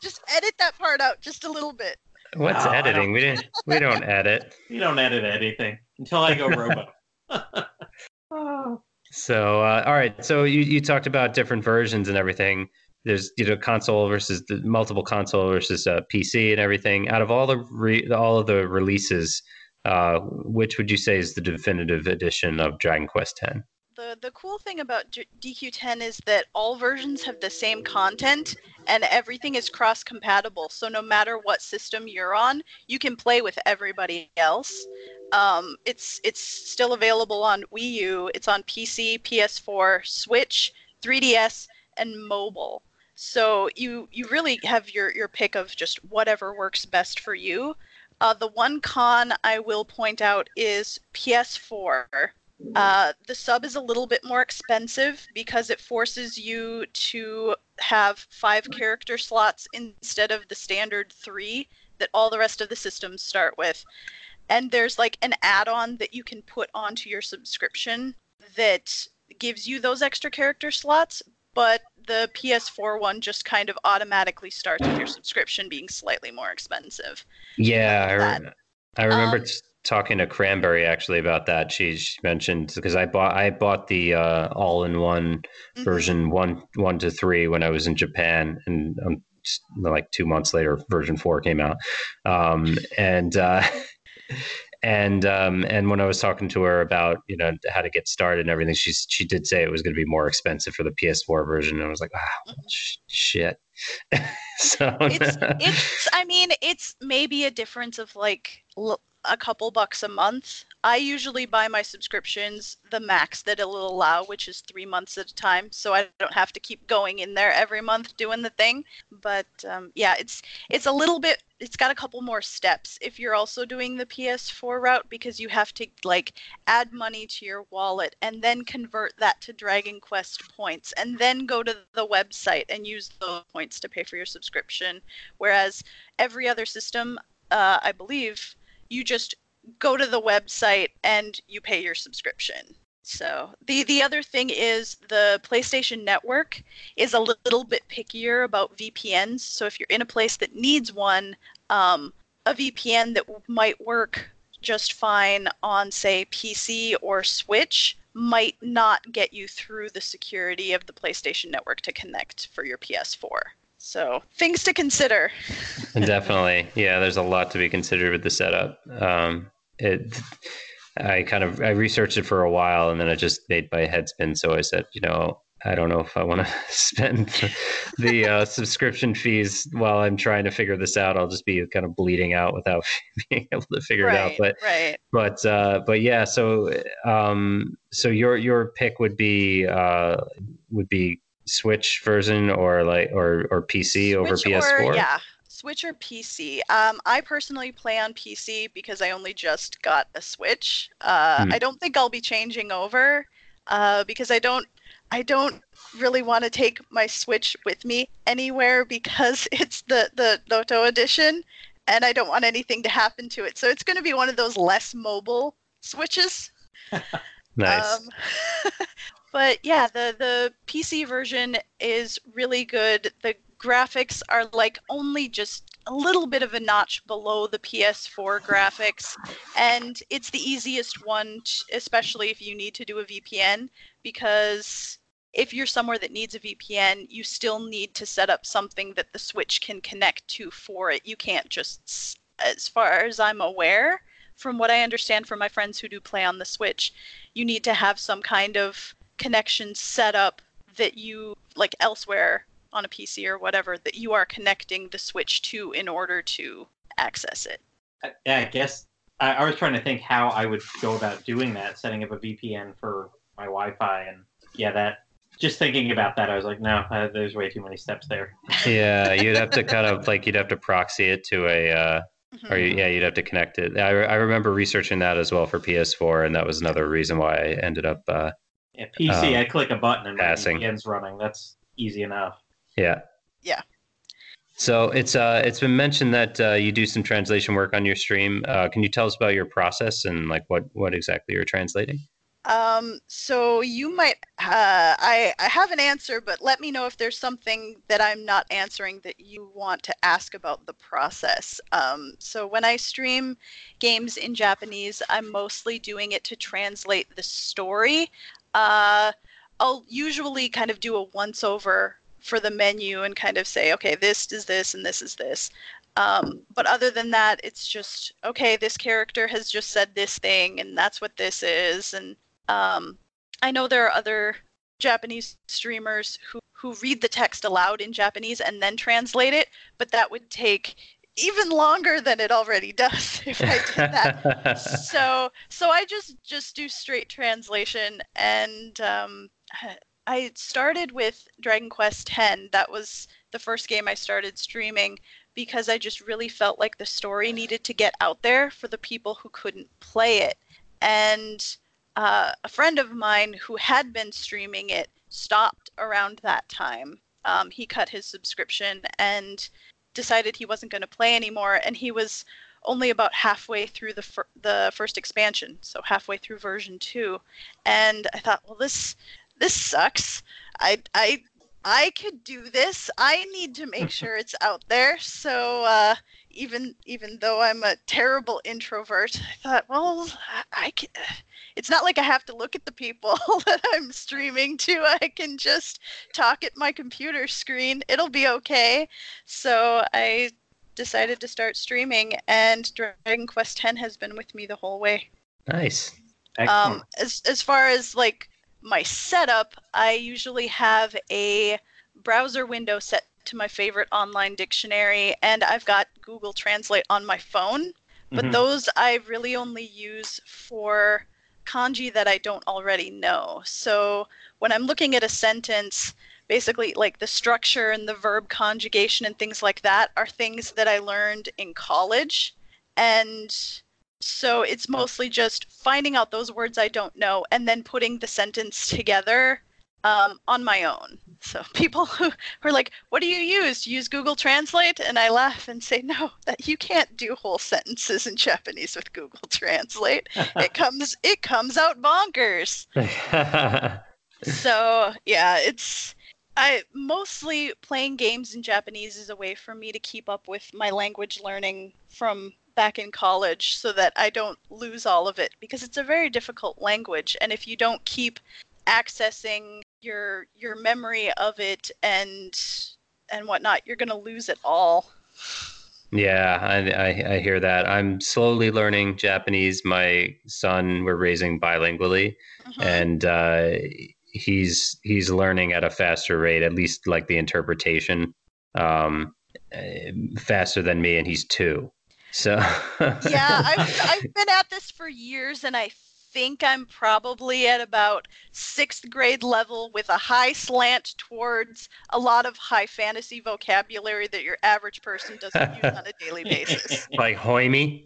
just edit that part out just a little bit. What's no, editing? We didn't. We don't edit. [laughs] We don't edit anything until I go [laughs] robo. [laughs] so uh, all right. So you, you talked about different versions and everything. There's you know console versus the multiple console versus uh, PC and everything. Out of all the re- all of the releases, uh, which would you say is the definitive edition of Dragon Quest X? The the cool thing about DQ10 is that all versions have the same content and everything is cross compatible. So no matter what system you're on, you can play with everybody else. Um, it's it's still available on Wii U. It's on PC, PS4, Switch, 3DS, and mobile. So you you really have your your pick of just whatever works best for you. Uh, the one con I will point out is PS4 uh, the sub is a little bit more expensive because it forces you to have five character slots instead of the standard three that all the rest of the systems start with. And there's like an add on that you can put onto your subscription that gives you those extra character slots, but the PS4 one just kind of automatically starts with your subscription being slightly more expensive. Yeah, I, I remember um, talking to Cranberry actually about that. She, she mentioned because I bought I bought the uh, all in one mm-hmm. version one one to three when I was in Japan, and um, like two months later, version four came out, um, and. Uh, [laughs] and um, and when I was talking to her about you know how to get started and everything, she she did say it was going to be more expensive for the PS4 version. And I was like, ah, sh- shit. [laughs] so it's [laughs] it's I mean it's maybe a difference of like a couple bucks a month. I usually buy my subscriptions the max that it'll allow, which is three months at a time, so I don't have to keep going in there every month doing the thing. But um, yeah, it's it's a little bit. It's got a couple more steps if you're also doing the PS4 route because you have to like add money to your wallet and then convert that to Dragon Quest points and then go to the website and use those points to pay for your subscription. Whereas every other system, uh, I believe you just go to the website and you pay your subscription. So the the other thing is the PlayStation Network is a little bit pickier about VPNs. So if you're in a place that needs one, um, a VPN that might work just fine on say PC or Switch might not get you through the security of the PlayStation Network to connect for your PS4. So things to consider. [laughs] Definitely, yeah. There's a lot to be considered with the setup. Um, it, I kind of I researched it for a while, and then I just made my head spin. So I said, you know, I don't know if I want to [laughs] spend the uh, subscription fees while I'm trying to figure this out. I'll just be kind of bleeding out without [laughs] being able to figure right, it out. But right. but uh, but yeah. So um, so your your pick would be uh, would be Switch version or like or or PC Switch over PS4? Or, yeah, Switch or PC. Um, I personally play on PC because I only just got a Switch. Uh, hmm. I don't think I'll be changing over uh, because I don't I don't really want to take my Switch with me anywhere because [laughs] it's the the Loto edition and I don't want anything to happen to it. So it's going to be one of those less mobile switches. [laughs] nice. Um, [laughs] but yeah, the the PC version is really good. The graphics are like only just a little bit of a notch below the PS4 graphics, and it's the easiest one, especially if you need to do a VPN, because if you're somewhere that needs a VPN, you still need to set up something that the Switch can connect to for it. You can't just, as far as I'm aware, from what I understand from my friends who do play on the Switch, you need to have some kind of connection set up that you, like elsewhere on a PC or whatever, that you are connecting the Switch to in order to access it. Yeah, I guess I, I was trying to think how I would go about doing that, setting up a VPN for my Wi-Fi, and yeah, that just thinking about that, I was like, no, uh, there's way too many steps there. [laughs] yeah, you'd have to kind of like you'd have to proxy it to a, uh, mm-hmm. or yeah, you'd have to connect it. I, I remember researching that as well for PS4, and that was another reason why I ended up. Uh, yeah, PC, um, I click a button and passing. VPN's running. That's easy enough. Yeah. Yeah. So it's uh it's been mentioned that uh, you do some translation work on your stream. Uh, can you tell us about your process and like what what exactly you're translating? Um, so you might, uh, I, I have an answer, but let me know if there's something that I'm not answering that you want to ask about the process. Um, so when I stream games in Japanese, I'm mostly doing it to translate the story. Uh, I'll usually kind of do a once over for the menu and kind of say, okay, this is this and this is this. Um, but other than that, it's just okay. This character has just said this thing, and that's what this is, and um, I know there are other Japanese streamers who, who read the text aloud in Japanese and then translate it, but that would take even longer than it already does [laughs] if I did that. [laughs] so so I just just do straight translation and um, [sighs] I started with Dragon Quest X. That was the first game I started streaming because I just really felt like the story needed to get out there for the people who couldn't play it. And uh, a friend of mine who had been streaming it stopped around that time. Um, he cut his subscription and decided he wasn't going to play anymore, and he was only about halfway through the fir- the first expansion, so halfway through version two, and I thought, well, this this sucks. I I I could do this. I need to make [laughs] sure it's out there. So uh, even even though I'm a terrible introvert, I thought, well, I, I can. It's not like I have to look at the people [laughs] that I'm streaming to. I can just talk at my computer screen. It'll be okay. So I decided to start streaming, and Dragon Quest X has been with me the whole way. Nice. Um, as as far as like my setup, I usually have a browser window set to my favorite online dictionary, and I've got Google Translate on my phone. But mm-hmm. those I really only use for kanji that I don't already know. So when I'm looking at a sentence, basically like the structure and the verb conjugation and things like that are things that I learned in college. And so it's mostly just finding out those words I don't know and then putting the sentence together um, on my own. So [laughs] people who, are like, "What do you use? Do you use Google Translate?" And I laugh and say, "No, that you can't do whole sentences in [laughs] Japanese with Google Translate. [laughs] it comes it comes out bonkers." so yeah, it's I mostly playing games in Japanese is a way for me to keep up with my language learning from back in college so that I don't lose all of it because it's a very difficult language and if you don't keep accessing your your memory of it and and whatnot, you're gonna lose it all. Yeah, I, I, I hear that. I'm slowly learning Japanese. My son, we're raising bilingually, mm-hmm. and uh, he's he's learning at a faster rate. At least like the interpretation, um, eh, faster than me, and he's two. So yeah, [laughs] I've I've been at this for years, and I think I'm probably at about sixth grade level with a high slant towards a lot of high fantasy vocabulary that your average person doesn't use on a daily basis. [laughs] Like Hoimi?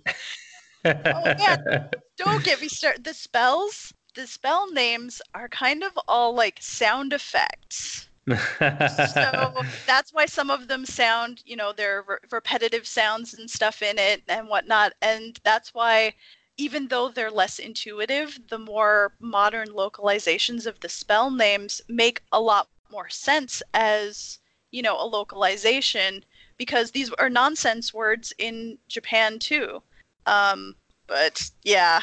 oh, yeah. Don't get me started. The spells, the spell names are kind of all like sound effects. so [laughs] that's why some of them sound, you know, there are re- repetitive sounds and stuff in it and whatnot. And that's why, even though they're less intuitive, the more modern localizations of the spell names make a lot more sense as, you know, a localization because these are nonsense words in Japan too. Um, but yeah,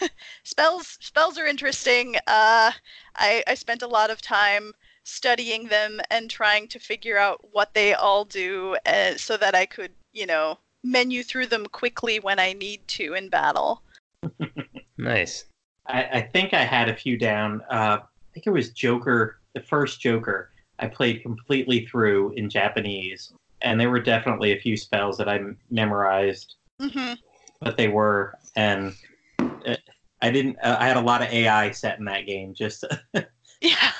[laughs] spells spells are interesting. Uh, I I spent a lot of time studying them and trying to figure out what they all do, uh, so that I could you know menu through them quickly when I need to in battle. Nice. I, I, think I had a few down. Uh, I think it was Joker, the first Joker. I played completely through in Japanese, and there were definitely a few spells that I memorized. Mm-hmm. But they were, and uh, I didn't. Uh, I had a lot of AI set in that game, just [laughs] yeah.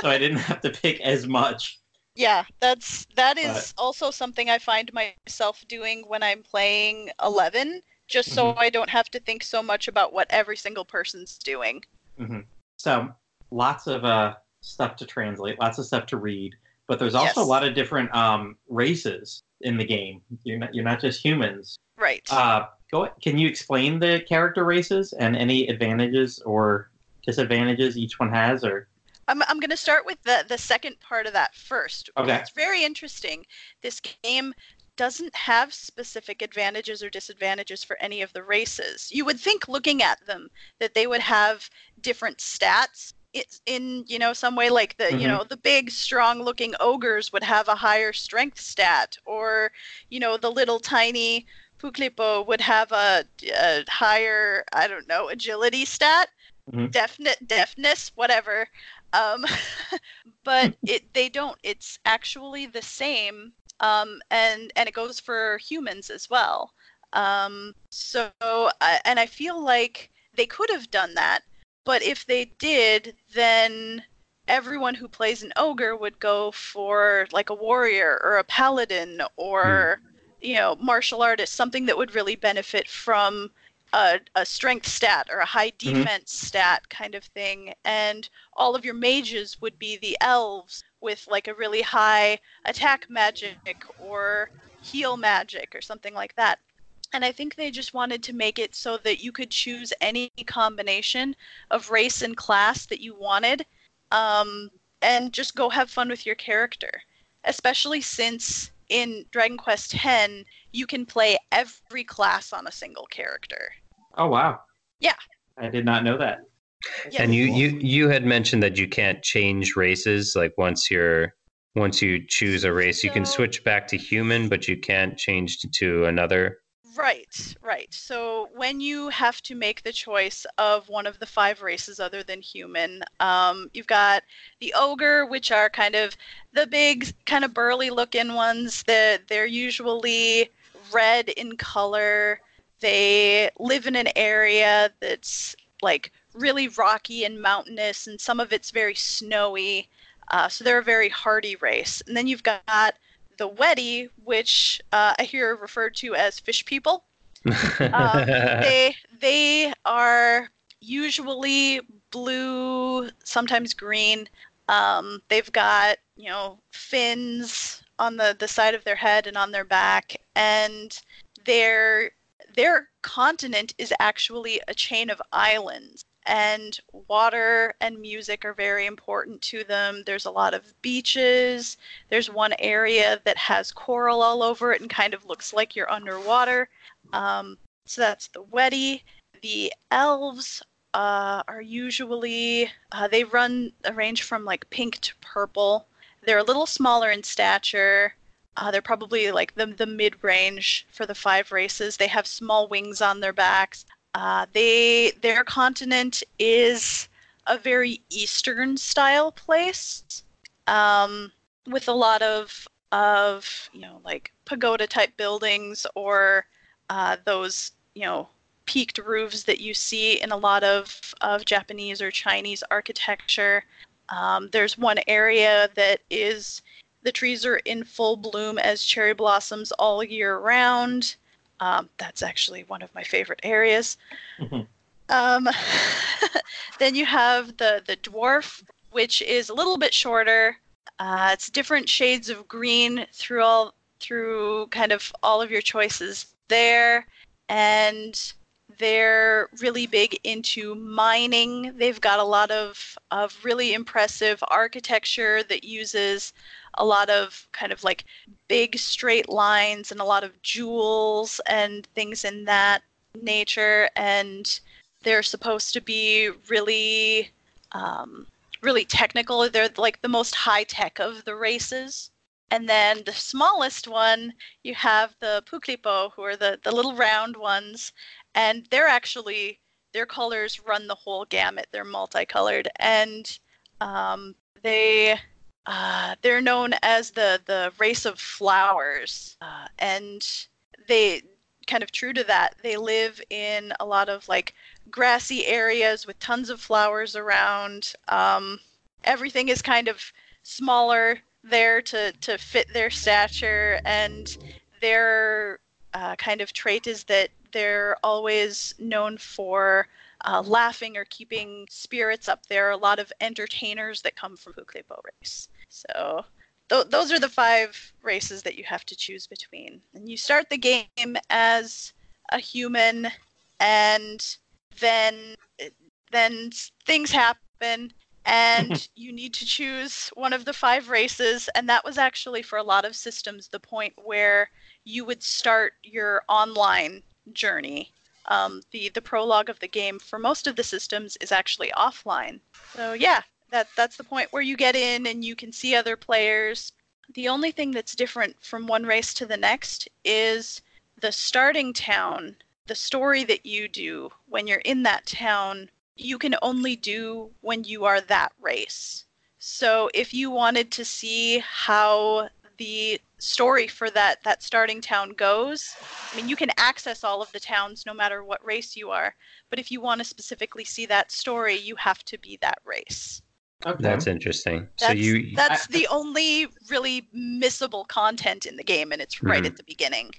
so I didn't have to pick as much. Yeah, that's that is but, also something I find myself doing when I'm playing Eleven, just so mm-hmm. I don't have to think so much about what every single person's doing. Mm-hmm. So lots of uh, stuff to translate, lots of stuff to read, but there's also yes. a lot of different um, races in the game. You're not you're not just humans. Right. Uh, go. Can you explain the character races and any advantages or disadvantages each one has, or? I'm, I'm going to start with the, the second part of that first. Okay. It's very interesting. This game doesn't have specific advantages or disadvantages for any of the races. You would think, looking at them, that they would have different stats it's in you know some way like the mm-hmm. you know the big strong looking ogres would have a higher strength stat or you know the little tiny Puklipo would have a, a higher I don't know agility stat mm-hmm. definite deafness whatever um, [laughs] but it they don't it's actually the same um, and and it goes for humans as well um, so and I feel like they could have done that but if they did, then everyone who plays an ogre would go for like a warrior or a paladin or mm. you know martial artist, something that would really benefit from a, a strength stat or a high mm-hmm. defense mm-hmm. stat kind of thing. And all of your mages would be the elves with like a really high attack magic or heal magic or something like that. And I think they just wanted to make it so that you could choose any combination of race and class that you wanted um, and just go have fun with your character. Especially since in Dragon Quest X, you can play every class on a single character. Oh, wow. Yeah. I did not know that. And you, you you had mentioned that you can't change races like once you're once you choose a race so, you can switch back to human but you can't change to, to another Right, right. So when you have to make the choice of one of the five races other than human, um, you've got the ogre, which are kind of the big, kind of burly looking ones. That they're usually red in color. They live in an area that's like really rocky and mountainous, and some of it's very snowy. Uh, so they're a very hardy race. And then you've got the Weddie, which uh, I hear referred to as fish people. [laughs] um, they they are usually blue, sometimes green. Um, they've got you know fins on the the side of their head and on their back, and their their continent is actually a chain of islands and water and music are very important to them. There's a lot of beaches. There's one area that has coral all over it and kind of looks like you're underwater. Um, so that's the Weddie. The elves uh, are usually uh, they run a range from like pink to purple. They're a little smaller in stature. Uh, they're probably like the the mid range for the five races. They have small wings on their backs. Uh, they their continent is a very eastern style place um, with a lot of of you know like pagoda type buildings or uh, those you know peaked roofs that you see in a lot of of Japanese or Chinese architecture. Um, there's one area that is the trees are in full bloom as cherry blossoms all year round. Um, that's actually one of my favorite areas. Mm-hmm. Um, [laughs] then you have the the dwarf, which is a little bit shorter. Uh, it's different shades of green through all through kind of all of your choices there, and they're really big into mining. They've got a lot of of really impressive architecture that uses a lot of kind of like big straight lines and a lot of jewels and things in that nature and they're supposed to be really um, really technical. They're like the most high tech of the races. And then the smallest one you have the Puklipo who are the, the little round ones and they're actually their colors run the whole gamut. They're multicolored and um, they uh, they're known as the the race of flowers, uh, and they kind of true to that. They live in a lot of like grassy areas with tons of flowers around. Um, everything is kind of smaller there to to fit their stature, and their uh, kind of trait is that they're always known for uh, laughing or keeping spirits up. There are a lot of entertainers that come from Puklipo race. So th- those are the five races that you have to choose between. And you start the game as a human, and then then things happen and [laughs] you need to choose one of the five races. And that was actually for a lot of systems the point where you would start your online journey. Um, the the prologue of the game for most of the systems is actually offline. So yeah that that's the point where you get in and you can see other players. The only thing that's different from one race to the next is the starting town. The story that you do when you're in that town, you can only do when you are that race. So if you wanted to see how the story for that that starting town goes, I mean you can access all of the towns no matter what race you are, but if you want to specifically see that story, you have to be that race. Okay. That's interesting. That's, so you that's I, the only really missable content in the game, and it's right mm-hmm. at the beginning.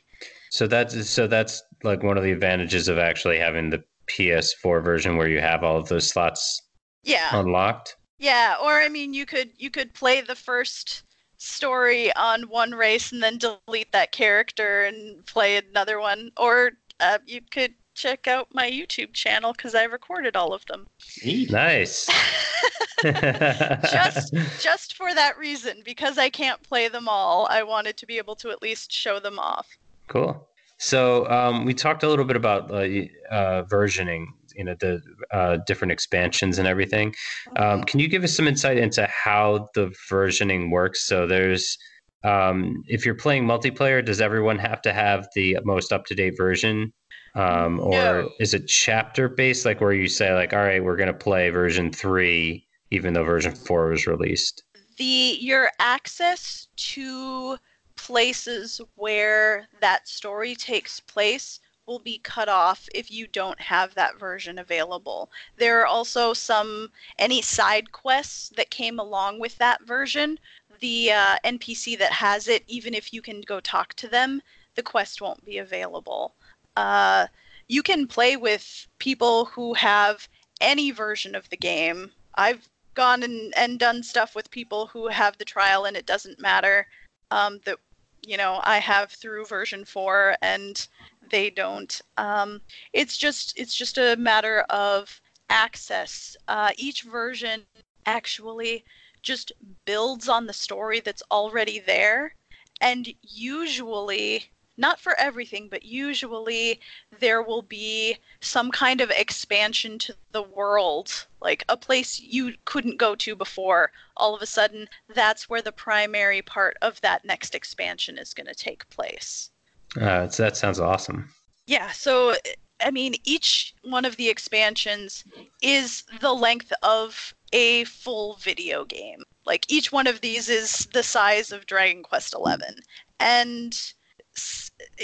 So that's so that's like one of the advantages of actually having the PS4 version where you have all of those slots yeah unlocked. Yeah, or I mean, you could you could play the first story on one race and then delete that character and play another one, or uh, you could check out my YouTube channel because I recorded all of them. Nice. [laughs] [laughs] just just for that reason, because I can't play them all, I wanted to be able to at least show them off. Cool. So um, we talked a little bit about uh, uh, versioning, you know, the uh, different expansions and everything. Um, can you give us some insight into how the versioning works? So there's um, if you're playing multiplayer, does everyone have to have the most up to date version? Um, or no. is it chapter based, like where you say, like, all right, we're going to play version three, even though version four was released? The your access to places where that story takes place will be cut off if you don't have that version available. There are also some any side quests that came along with that version. The uh, NPC that has it, even if you can go talk to them, the quest won't be available uh, you can play with people who have any version of the game. I've gone and, and done stuff with people who have the trial and it doesn't matter um, that you know I have through version four and they don't. Um, it's just it's just a matter of access. Uh, each version actually just builds on the story that's already there, and usually not for everything, but usually there will be some kind of expansion to the world, like a place you couldn't go to before. All of a sudden, that's where the primary part of that next expansion is going to take place. Uh, that sounds awesome. Yeah, so I mean, each one of the expansions is the length of a full video game. Like each one of these is the size of Dragon Quest XI. And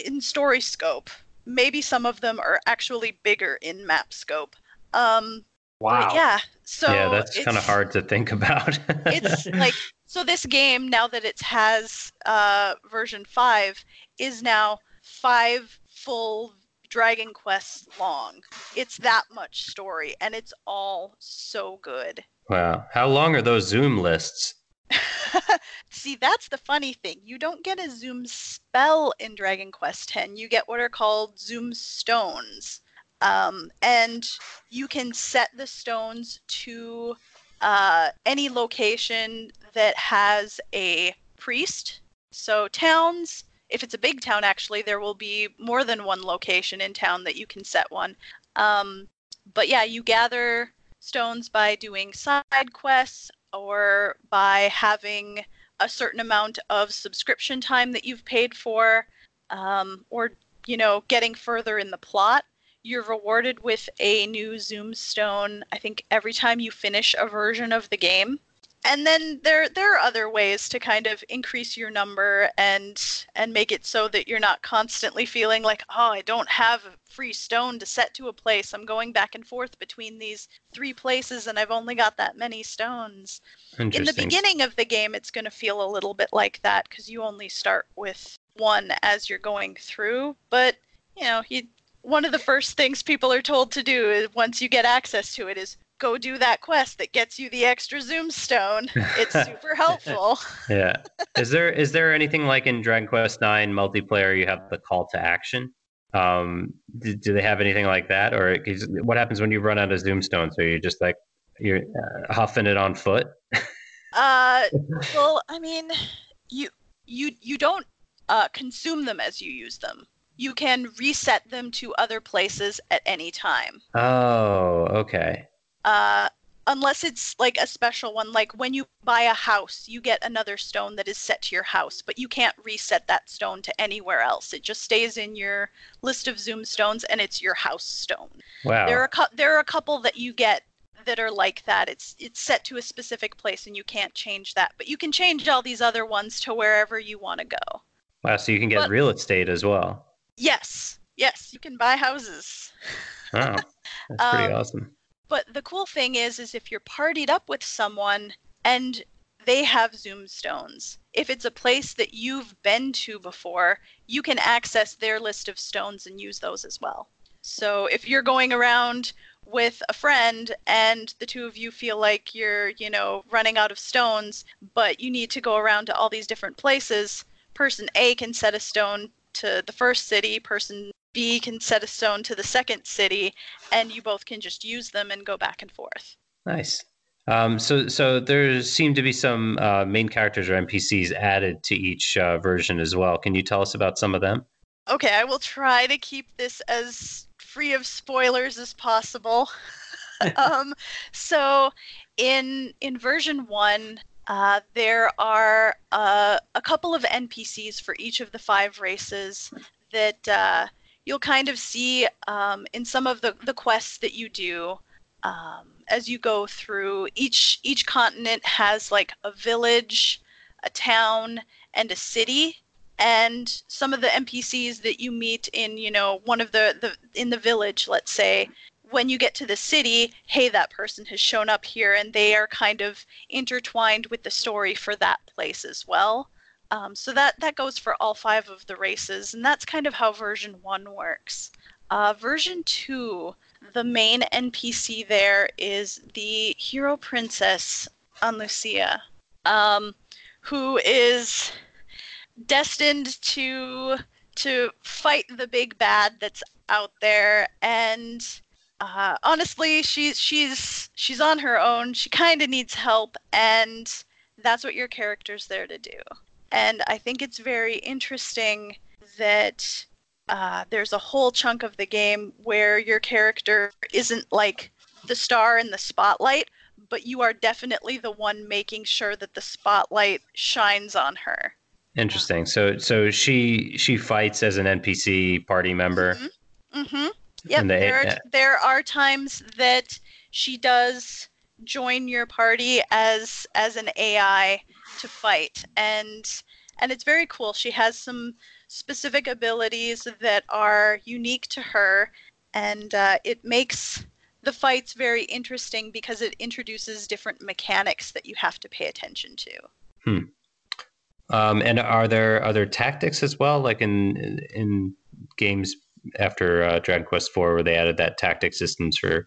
in story scope. Maybe some of them are actually bigger in map scope. Um, wow. Yeah. So yeah, that's kind of hard to think about. it's [laughs] like so. This game now that it has uh, version five is now five full Dragon Quests long. It's that much story, and it's all so good. Wow. How long are those Zoom lists? [laughs] See, that's the funny thing. You don't get a zoom spell in Dragon Quest X. You get what are called zoom stones. Um, and you can set the stones to uh, any location that has a priest. So, towns, if it's a big town, actually, there will be more than one location in town that you can set one. Um, but yeah, you gather stones by doing side quests or by having a certain amount of subscription time that you've paid for, um, or you know, getting further in the plot. You're rewarded with a new Zoom Stone. I think every time you finish a version of the game and then there there are other ways to kind of increase your number and and make it so that you're not constantly feeling like oh I don't have a free stone to set to a place. I'm going back and forth between these three places and I've only got that many stones. In the beginning of the game it's going to feel a little bit like that cuz you only start with one as you're going through. But you know you one of the first things people are told to do is once you get access to it is go do that quest that gets you the extra zoom stone it's [laughs] super helpful. [laughs] Yeah. Is there is there anything like in dragon quest 9 multiplayer you have the call to action? Um do, do they have anything like that? Or what happens when you run out of zoom stones so you're just like you're uh, huffing it on foot? Uh [laughs] well i mean you you you don't uh, consume them as you use them. You can reset them to other places at any time. Oh, okay. Uh, unless it's like a special one, like when you buy a house, you get another stone that is set to your house, but you can't reset that stone to anywhere else. It just stays in your list of Zoom stones, and it's your house stone. Wow. There are cu- there are a couple that you get that are like that. It's it's set to a specific place, and you can't change that, but you can change all these other ones to wherever you want to go. Wow, so you can get but, real estate as well. Yes, yes, you can buy houses. Wow, that's pretty [laughs] um, awesome. But the cool thing is, is if you're partied up with someone and they have zoom stones, if it's a place that you've been to before, you can access their list of stones and use those as well. So if you're going around with a friend and the two of you feel like you're, you know, running out of stones, but you need to go around to all these different places, person A can set a stone to the first city, person B can set a stone to the second city, and you both can just use them and go back and forth. Nice. Um, so, so there seem to be some uh, main characters or NPCs added to each uh, version as well. Can you tell us about some of them? Okay, I will try to keep this as free of spoilers as possible. [laughs] um, so, in in version one, uh, there are uh, a couple of NPCs for each of the five races that uh, you'll kind of see um, in some of the, the quests that you do um, as you go through. Each each continent has like a village, a town, and a city. And some of the NPCs that you meet in, you know, one of the, the in the village, let's say, when you get to the city, hey, that person has shown up here, and they are kind of intertwined with the story for that place as well. Um, so that that goes for all five of the races, and that's kind of how version one works. Uh, version two, the main NPC there is the hero princess Anlucia, um, who is destined to to fight the big bad that's out there and uh, honestly she's she's she's on her own she kind of needs help and that's what your character's there to do and I think it's very interesting that uh, there's a whole chunk of the game where your character isn't like the star in the spotlight, but you are definitely the one making sure that the spotlight shines on her. Interesting. So so she she fights as an NPC party member. Mm-hmm. mm-hmm. Yep. They, there are, there are times that she does join your party as as an AI to fight and and it's very cool. She has some specific abilities that are unique to her and uh, it makes the fights very interesting because it introduces different mechanics that you have to pay attention to. Hmm. Um, and are there other tactics as well, like in in games after uh, Dragon Quest IV, where they added that tactic systems for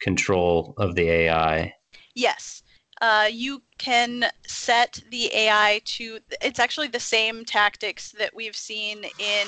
control of the AI? Yes. Uh, you can set the AI to. It's actually the same tactics that we've seen in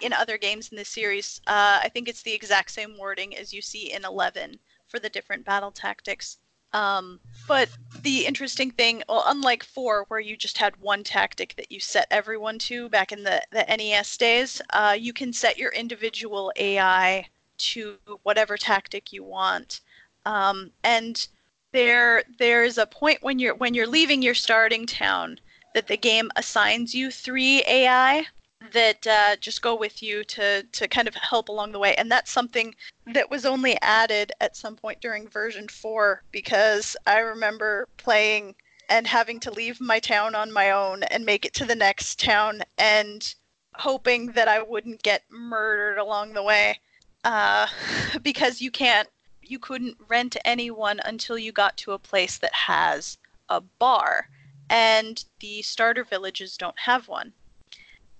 in other games in this series. Uh, I think it's the exact same wording as you see in 11 for the different battle tactics. Um, but the interesting thing, well, unlike four, where you just had one tactic that you set everyone to back in the, the NES days, uh, you can set your individual AI to whatever tactic you want. Um, and there there's a point when you're when you're leaving your starting town that the game assigns you three AI that uh, just go with you to to kind of help along the way. And that's something that was only added at some point during version 4 because i remember playing and having to leave my town on my own and make it to the next town and hoping that i wouldn't get murdered along the way uh, [laughs] because you can't you couldn't rent anyone until you got to a place that has a bar and the starter villages don't have one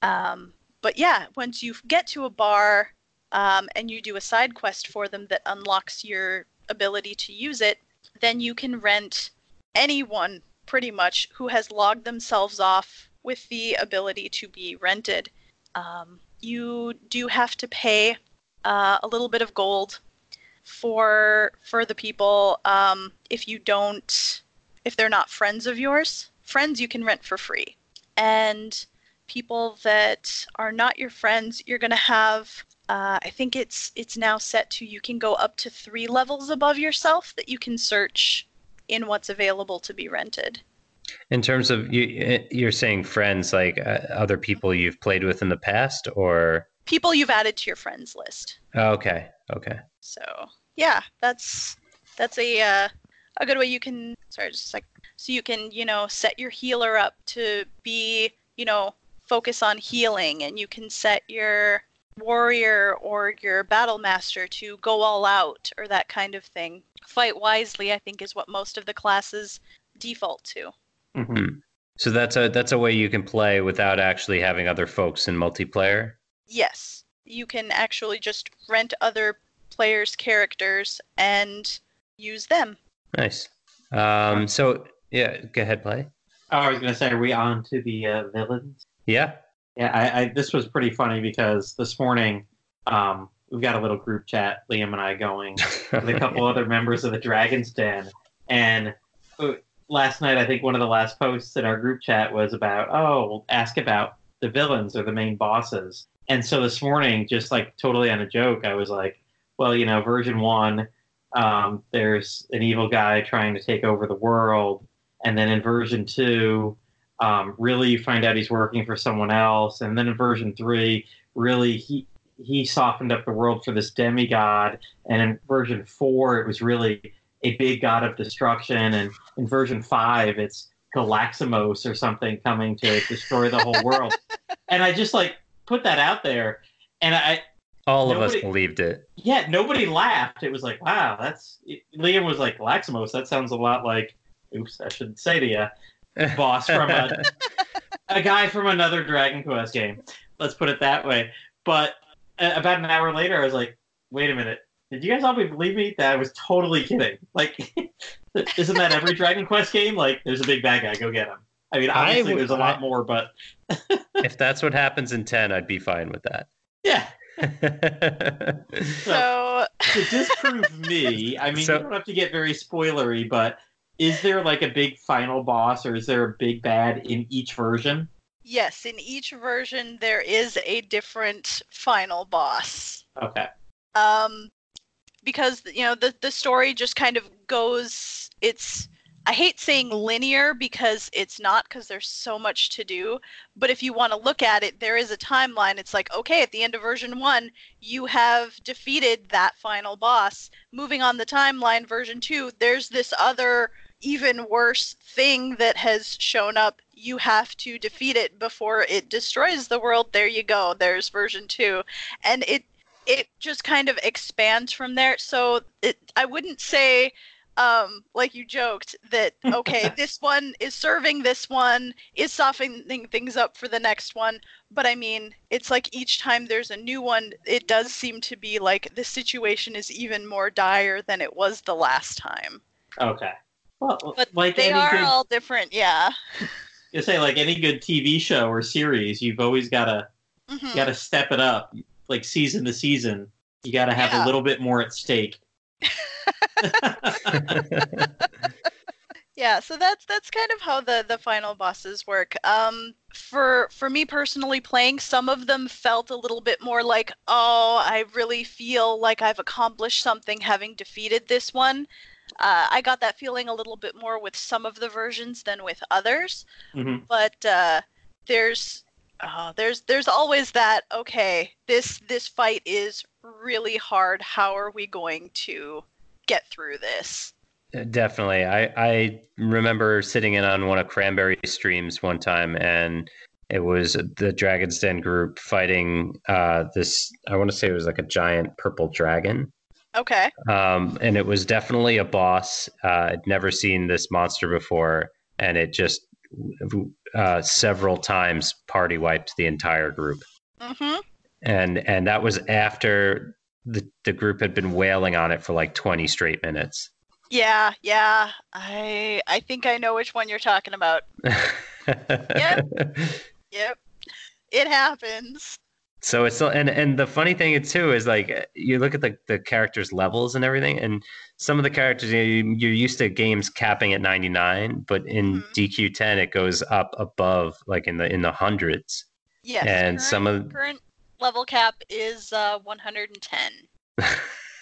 um, but yeah, once you get to a bar um, and you do a side quest for them that unlocks your ability to use it, then you can rent anyone pretty much who has logged themselves off with the ability to be rented. Um, you do have to pay uh, a little bit of gold for for the people um, if you don't if they're not friends of yours. Friends you can rent for free, and people that are not your friends, you're going to have uh, I think it's it's now set to you can go up to three levels above yourself that you can search in what's available to be rented. In terms of you, eh, you're saying friends like uh, other people you've played with in the past, or people you've added to your friends list. okay, okay. So yeah, that's that's a uh, a good way you can sorry just like so you can you know set your healer up to be you know focus on healing and you can set your warrior or your battle master to go all out or that kind of thing. Fight wisely, I think, is what most of the classes default to. Mm-hmm. So that's a that's a way you can play without actually having other folks in multiplayer. Yes, you can actually just rent other players' characters and use them. Nice. Um, so yeah, go ahead, play. Oh, I was gonna say, are we on to the uh, villains? Yeah. Yeah, I, I, this was pretty funny because this morning um, we've got a little group chat, Liam and I, going with a couple [laughs] other members of the Dragon's Den, and uh, last night I think one of the last posts in our group chat was about, oh, ask about the villains or the main bosses, and so this morning, just like totally on a joke, I was like, well, you know, version one, um, there's an evil guy trying to take over the world, and then in version two um, really you find out he's working for someone else, and then in version three, really he he softened up the world for this demigod, and in version four, it was really a big god of destruction, and in version five, it's Galaximos or something coming to destroy the whole world. [laughs] and I just like put that out there, and I all nobody, of us believed it. Yeah, nobody laughed. It was like, wow, that's Liam was like Galaximos. That sounds a lot like. Oops, I shouldn't say to you [laughs] boss from a, a guy from another Dragon Quest game. Let's put it that way. But uh, about an hour later, I was like, wait a minute. Did you guys all believe me that I was totally kidding? Like, [laughs] isn't that every Dragon Quest game? Like, there's a big bad guy, go get him. I mean, obviously, I would, there's a lot I, more, but [laughs] if that's what happens in ten, I'd be fine with that. Yeah. [laughs] so, to disprove me, [laughs] I mean, so, you don't have to get very spoilery, but is there like a big final boss or is there a big bad in each version? Yes, in each version there is a different final boss. Okay. Um because you know the the story just kind of goes it's I hate saying linear because it's not because there's so much to do. But if you want to look at it, there is a timeline. It's like, okay, at the end of version one, you have defeated that final boss. Moving on the timeline, version two, there's this other even worse thing that has shown up. You have to defeat it before it destroys the world. There you go. There's version two, and it it just kind of expands from there. So it, I wouldn't say um, like you joked that okay, [laughs] this one is serving this one, is softening things up for the next one. But I mean, it's like each time there's a new one, it does seem to be like the situation is even more dire than it was the last time. Okay. Well, but like they are good, all different, yeah. [laughs] You say like any good TV show or series, you've always got to mm-hmm. got to step it up, like season to season. You got to have yeah. a little bit more at stake. [laughs] yeah so that's that's kind of how the the final bosses work um for for me personally playing some of them felt a little bit more like oh i really feel like i've accomplished something having defeated this one uh, i got that feeling a little bit more with some of the versions than with others mm-hmm. but uh there's uh, there's there's always that okay this this fight is really hard how are we going to get through this Definitely. I, I remember sitting in on one of Cranberry streams one time and it was the Dragon's Den group fighting uh, this, I want to say it was like a giant purple dragon. Okay. Um, and it was definitely a boss. Uh, I'd never seen this monster before. And it just uh, several times party wiped the entire group. Mm-hmm. And, and that was after the, the group had been wailing on it for like 20 straight minutes. Yeah, yeah. I I think I know which one you're talking about. [laughs] yep. Yep. It happens. So it's and and the funny thing too is like you look at the the characters levels and everything, and some of the characters you, you're used to games capping at 99, but in mm-hmm. DQ10 it goes up above like in the in the hundreds. Yes. And current, some of current level cap is uh, 110.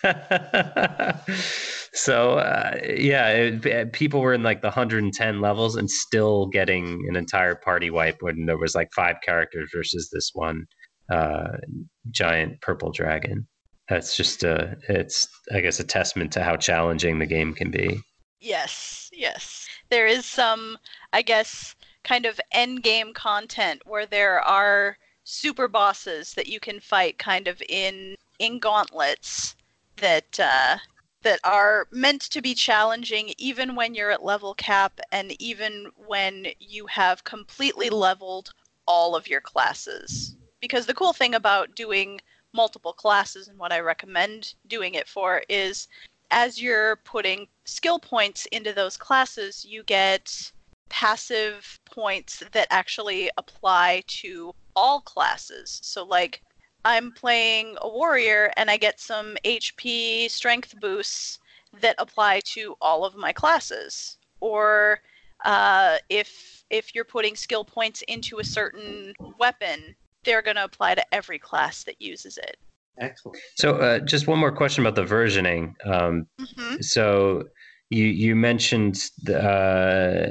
[laughs] so uh, yeah, it, people were in like the 110 levels and still getting an entire party wipe when there was like five characters versus this one uh, giant purple dragon. That's just a it's I guess a testament to how challenging the game can be. Yes, yes. There is some I guess kind of end game content where there are super bosses that you can fight kind of in in gauntlets that uh, that are meant to be challenging even when you're at level cap and even when you have completely leveled all of your classes. Because the cool thing about doing multiple classes and what I recommend doing it for is as you're putting skill points into those classes, you get passive points that actually apply to all classes. So, like, I'm playing a warrior and I get some HP strength boosts that apply to all of my classes. Or uh, if if you're putting skill points into a certain weapon, they're going to apply to every class that uses it. Excellent. So, uh, just one more question about the versioning. Um, mm-hmm. So, you you mentioned uh,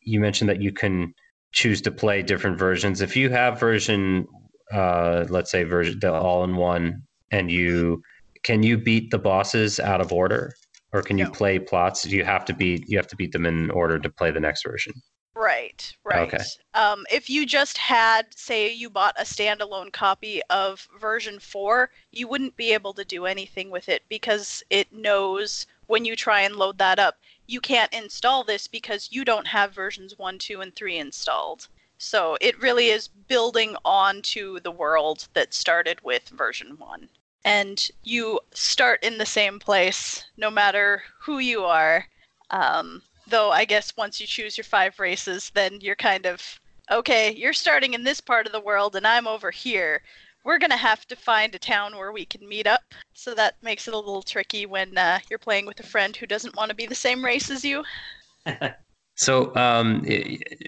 you mentioned that you can choose to play different versions. If you have version uh, let's say version the all in one, and you can you beat the bosses out of order, or can you play plots? Do you have to beat you have to beat them in order to play the next version? Right, right. Okay. Um, if you just had, say, you bought a standalone copy of version 4, you wouldn't be able to do anything with it because it knows when you try and load that up, you can't install this because you don't have versions 1, 2, and 3 installed. So it really is building on to the world that started with version 1. And you start in the same place no matter who you are. Um, though I guess once you choose your five races, then you're kind of okay, you're starting in this part of the world and I'm over here. We're going to have to find a town where we can meet up. So that makes it a little tricky when uh, you're playing with a friend who doesn't want to be the same race as you. [laughs] So um,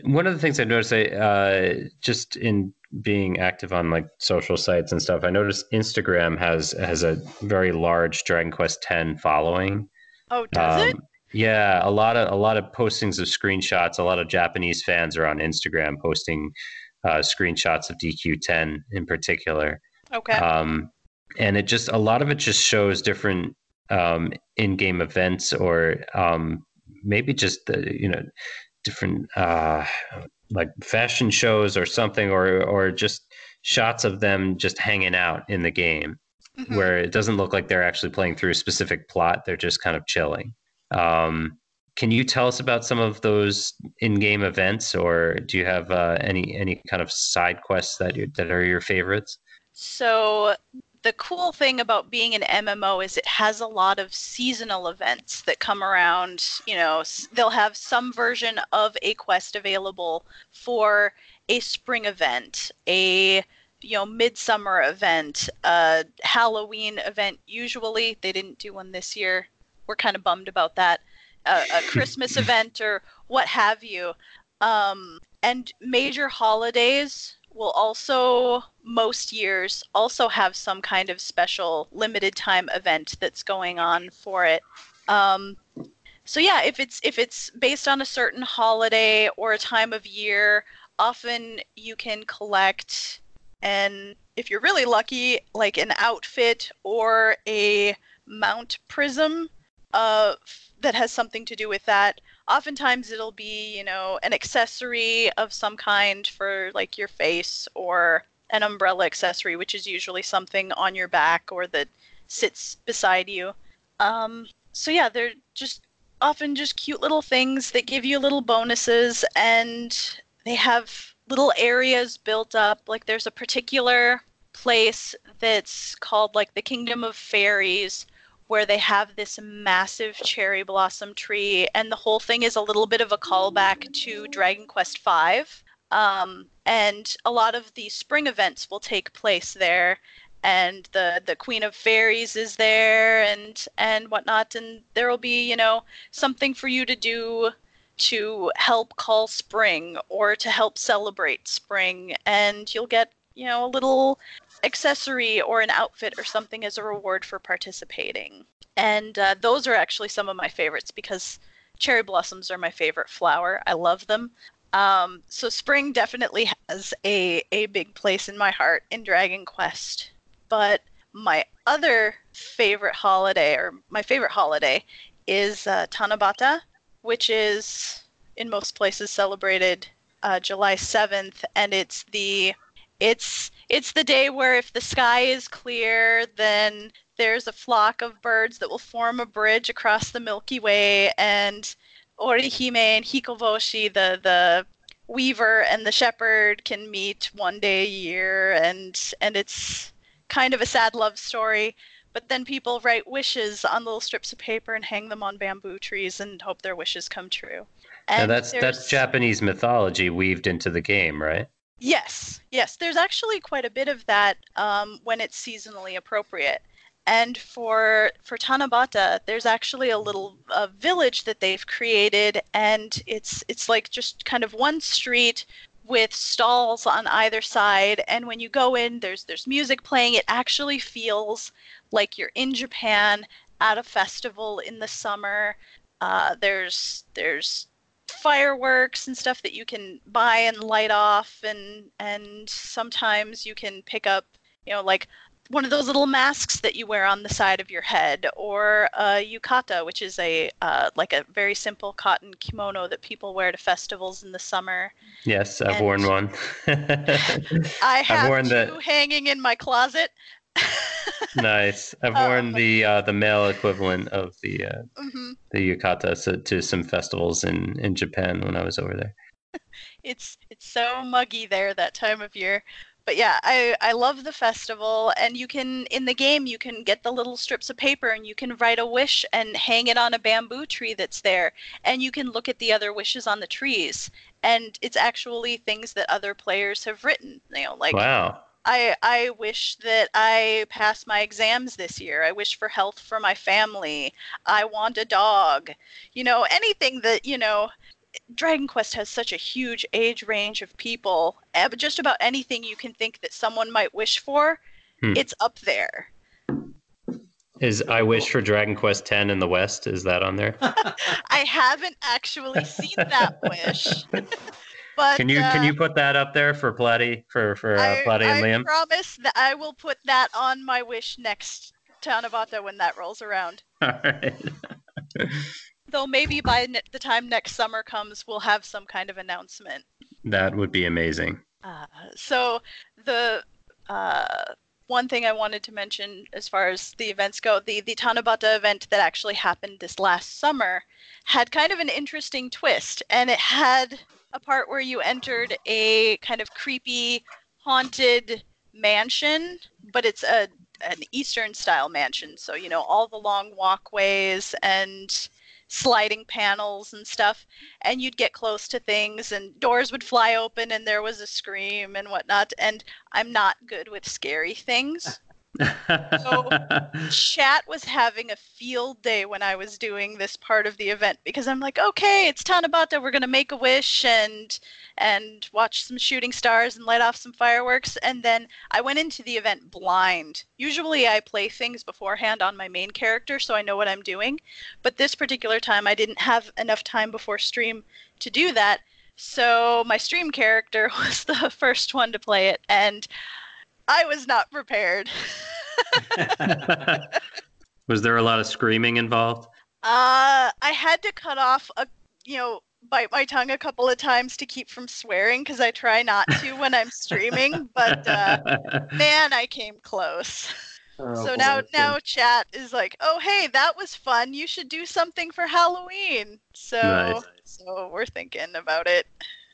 one of the things I noticed, I, uh, just in being active on like social sites and stuff, I noticed Instagram has has a very large Dragon Quest X following. Oh, does um, it? Yeah, a lot of a lot of postings of screenshots. A lot of Japanese fans are on Instagram posting uh, screenshots of DQ10 in particular. Okay. Um, and it just a lot of it just shows different um, in-game events or um, maybe just the you know different uh, like fashion shows or something, or or just shots of them just hanging out in the game, mm-hmm. where it doesn't look like they're actually playing through a specific plot; they're just kind of chilling. Um, can you tell us about some of those in-game events, or do you have uh, any any kind of side quests that you that are your favorites? So the cool thing about being an MMO is it has a lot of seasonal events that come around. You know, they'll have some version of a quest available for a spring event, a you know midsummer event, a Halloween event. Usually, they didn't do one this year. We're kind of bummed about that. A, a Christmas event or what have you. Um, and major holidays will also most years also have some kind of special limited time event that's going on for it. Um, so yeah, if it's if it's based on a certain holiday or a time of year, often you can collect and if you're really lucky, like an outfit or a mount prism uh, that has something to do with that. Oftentimes it'll be you know an accessory of some kind for like your face or an umbrella accessory which is usually something on your back or that sits beside you. Um, so yeah they're just often just cute little things that give you little bonuses and they have little areas built up. Like there's a particular place that's called like the kingdom of fairies where they have this massive cherry blossom tree, and the whole thing is a little bit of a callback to Dragon Quest V. Um, and a lot of the spring events will take place there, and the the Queen of Fairies is there, and and whatnot, and there will be you know something for you to do to help call spring or to help celebrate spring, and you'll get you know a little accessory or an outfit or something as a reward for participating. And uh, those are actually some of my favorites because cherry blossoms are my favorite flower. I love them. Um, so spring definitely has a, a big place in my heart in Dragon Quest. But my other favorite holiday, or my favorite holiday, is uh, Tanabata, which is in most places celebrated uh, July 7th, and it's the it's it's the day where if the sky is clear, then there's a flock of birds that will form a bridge across the Milky Way, and Orihime and Hikoboshi, the the weaver and the shepherd, can meet one day a year, and and it's kind of a sad love story. But then people write wishes on little strips of paper and hang them on bamboo trees and hope their wishes come true. And now that's that's Japanese mythology weaved into the game, right? Yes, yes. There's actually quite a bit of that um, when it's seasonally appropriate. And for for Tanabata, there's actually a little village that they've created, and it's it's like just kind of one street with stalls on either side. And when you go in, there's there's music playing. It actually feels like you're in Japan at a festival in the summer. Uh, there's there's fireworks and stuff that you can buy and light off and and sometimes you can pick up you know like one of those little masks that you wear on the side of your head or a yukata which is a uh, like a very simple cotton kimono that people wear to festivals in the summer. Yes i've and [laughs] worn one. I have I've worn two the... hanging in my closet nice. I've worn um, the uh, the male equivalent of the uh, mm-hmm. the yukata to, to some festivals in in Japan when I was over there. [laughs] It's it's so muggy there that time of year. But yeah, I, I love the festival and you can in the game you can get the little strips of paper and you can write a wish and hang it on a bamboo tree that's there and you can look at the other wishes on the trees and it's actually things that other players have written. You know, like wow I I wish that I pass my exams this year. I wish for health for my family. I want a dog. You know, anything that, you know, Dragon Quest has such a huge age range of people. Eh, just about anything you can think that someone might wish for, hmm. it's up there. Is I wish for Dragon Quest X in the West? Is that on there? [laughs] I haven't actually seen that [laughs] wish. [laughs] But can you uh, can you put that up there for Platy for for uh, I, Platy and I Liam? I promise that I will put that on my wish next Tanabata when that rolls around. [laughs] All right. [laughs] Though maybe by ne- the time next summer comes, we'll have some kind of announcement. That would be amazing. Uh, so the uh, one thing I wanted to mention as far as the events go, the the Tanabata event that actually happened this last summer had kind of an interesting twist, and it had a part where you entered a kind of creepy, haunted mansion, but it's a an Eastern style mansion. So, you know, all the long walkways and sliding panels and stuff. And you'd get close to things and doors would fly open and there was a scream and whatnot. And I'm not good with scary things so [laughs] chat was having a field day when I was doing this part of the event because I'm like, okay, it's Tanabata. We're gonna make a wish and and watch some shooting stars and light off some fireworks. And then I went into the event blind. Usually I play things beforehand on my main character so I know what I'm doing. But this particular time I didn't have enough time before stream to do that. So my stream character [laughs] was the first one to play it and I was not prepared. [laughs] [laughs] was there a lot of screaming involved? Uh, I had to cut off a, you know, bite my tongue a couple of times to keep from swearing because I try not to when I'm streaming. But uh, [laughs] man, I came close. Oh, so boy, now, now chat is like, oh hey, that was fun. You should do something for Halloween. So, nice. so we're thinking about it.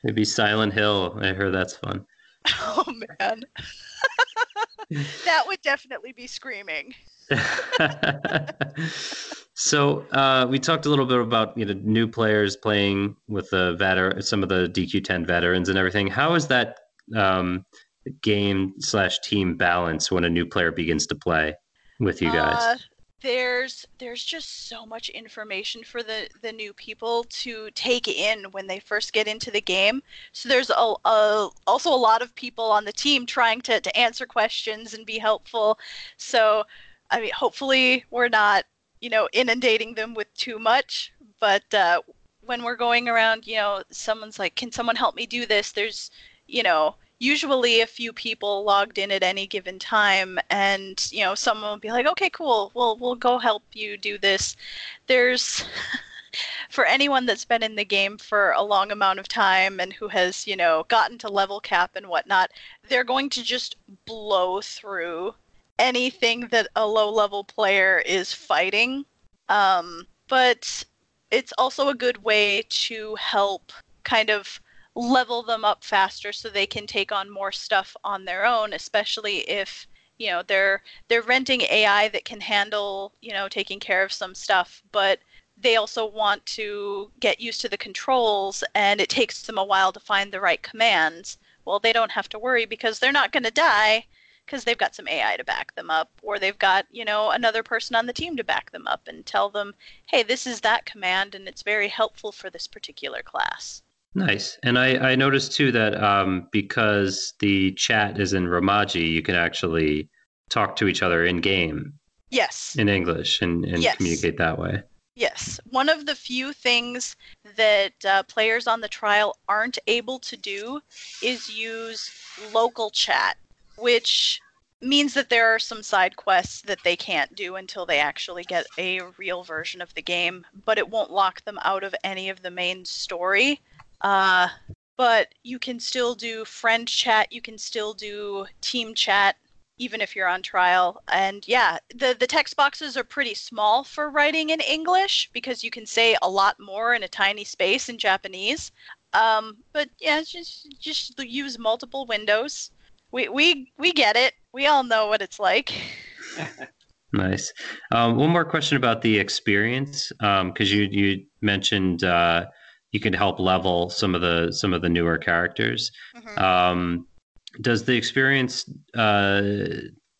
Maybe Silent Hill. I heard that's fun. Oh man. [laughs] that would definitely be screaming. [laughs] so uh, we talked a little bit about you know new players playing with the veteran, some of the DQ10 veterans and everything. How is that um, game slash team balance when a new player begins to play with you guys? Uh, there's there's just so much information for the the new people to take in when they first get into the game. So there's a, a, also a lot of people on the team trying to, to answer questions and be helpful. So i mean hopefully we're not you know inundating them with too much but uh, when we're going around you know someone's like can someone help me do this? There's you know usually a few people logged in at any given time and you know someone will be like okay cool. We'll we'll go help you do this. There's [laughs] for anyone that's been in the game for a long amount of time and who has you know gotten to level cap and whatnot they're going to just blow through anything that a low level player is fighting. Um, but it's also a good way to help kind of level them up faster so they can take on more stuff on their own especially if you know they're they're renting ai that can handle you know taking care of some stuff but they also want to get used to the controls and it takes them a while to find the right commands. Well they don't have to worry because they're not going to die because they've got some ai to back them up or they've got you know another person on the team to back them up and tell them hey this is that command and it's very helpful for this particular class Nice. And I, I noticed too that um, because the chat is in Romaji, you can actually talk to each other in game. Yes. In English and, and yes. communicate that way. Yes. One of the few things that uh, players on the trial aren't able to do is use local chat, which means that there are some side quests that they can't do until they actually get a real version of the game, but it won't lock them out of any of the main story. Uh, but you can still do friend chat. You can still do team chat, even if you're on trial. And yeah, the the text boxes are pretty small for writing in English because you can say a lot more in a tiny space in Japanese. Um, but yeah, just just use multiple windows. We we we get it. We all know what it's like. [laughs] nice. Um, one more question about the experience, because um, you you mentioned. Uh, you can help level some of the some of the newer characters. Mm-hmm. Um, does the experience uh,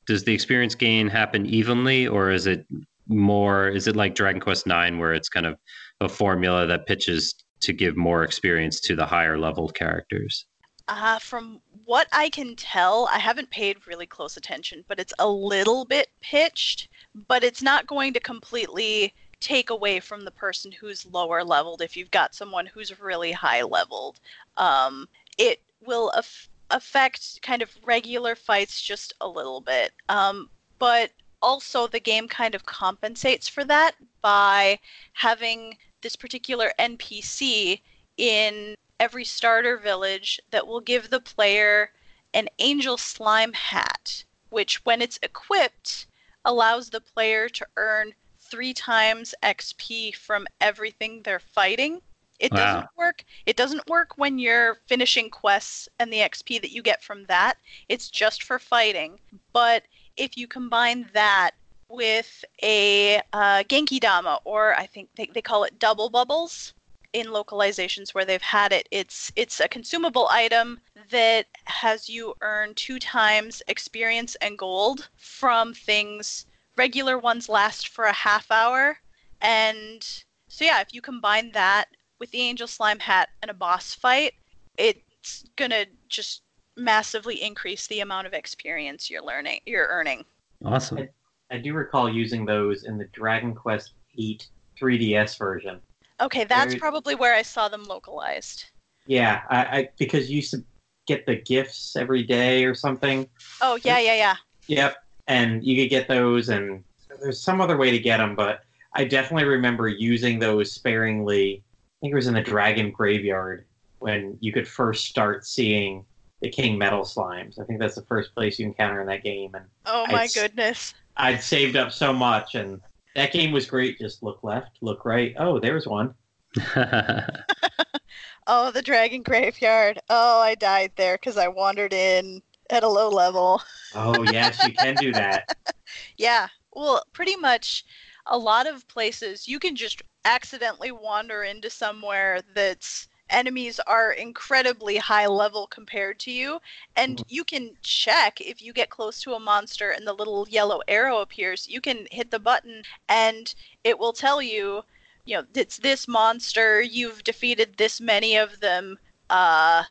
does the experience gain happen evenly, or is it more? Is it like Dragon Quest Nine, where it's kind of a formula that pitches to give more experience to the higher level characters? Uh, from what I can tell, I haven't paid really close attention, but it's a little bit pitched, but it's not going to completely take away from the person who's lower leveled if you've got someone who's really high leveled. Um, it will af- affect kind of regular fights just a little bit. Um, but also, the game kind of compensates for that by having this particular NPC in every starter village that will give the player an angel slime hat, which, when it's equipped, allows the player to earn three times XP from everything they're fighting. It wow. doesn't work. It doesn't work when you're finishing quests and the XP that you get from that. It's just for fighting. But if you combine that with a uh, Genki Dama, or I think they, they call it double bubbles in localizations where they've had it. It's it's a consumable item that has you earn two times experience and gold from things. Regular ones last for a half hour, and so yeah, if you combine that with the Angel Slime hat and a boss fight, it's gonna just massively increase the amount of experience you're learning you're earning. Awesome. I, I do recall using those in the Dragon Quest VIII 3DS version. Okay, that's Very, probably where I saw them localized. Yeah, I, I because you used to get the gifts every day or something. Oh yeah, yeah, yeah. Yep, and you could get those, and there's some other way to get them, but I definitely remember using those sparingly. I think it was in the Dragon Graveyard when you could first start seeing the King Metal slimes. I think that's the first place you encounter in that game. And oh my I'd, goodness! I'd saved up so much, and that game was great. Just look left, look right. Oh, there's one. [laughs] [laughs] oh, the Dragon Graveyard. Oh, I died there because I wandered in at a low level. oh, yes, you can do that. [laughs] yeah. Well, pretty much a lot of places you can just accidentally wander into somewhere that's enemies are incredibly high level compared to you and mm-hmm. you can check if you get close to a monster and the little yellow arrow appears you can hit the button and it will tell you you know it's this monster you've defeated this many of them uh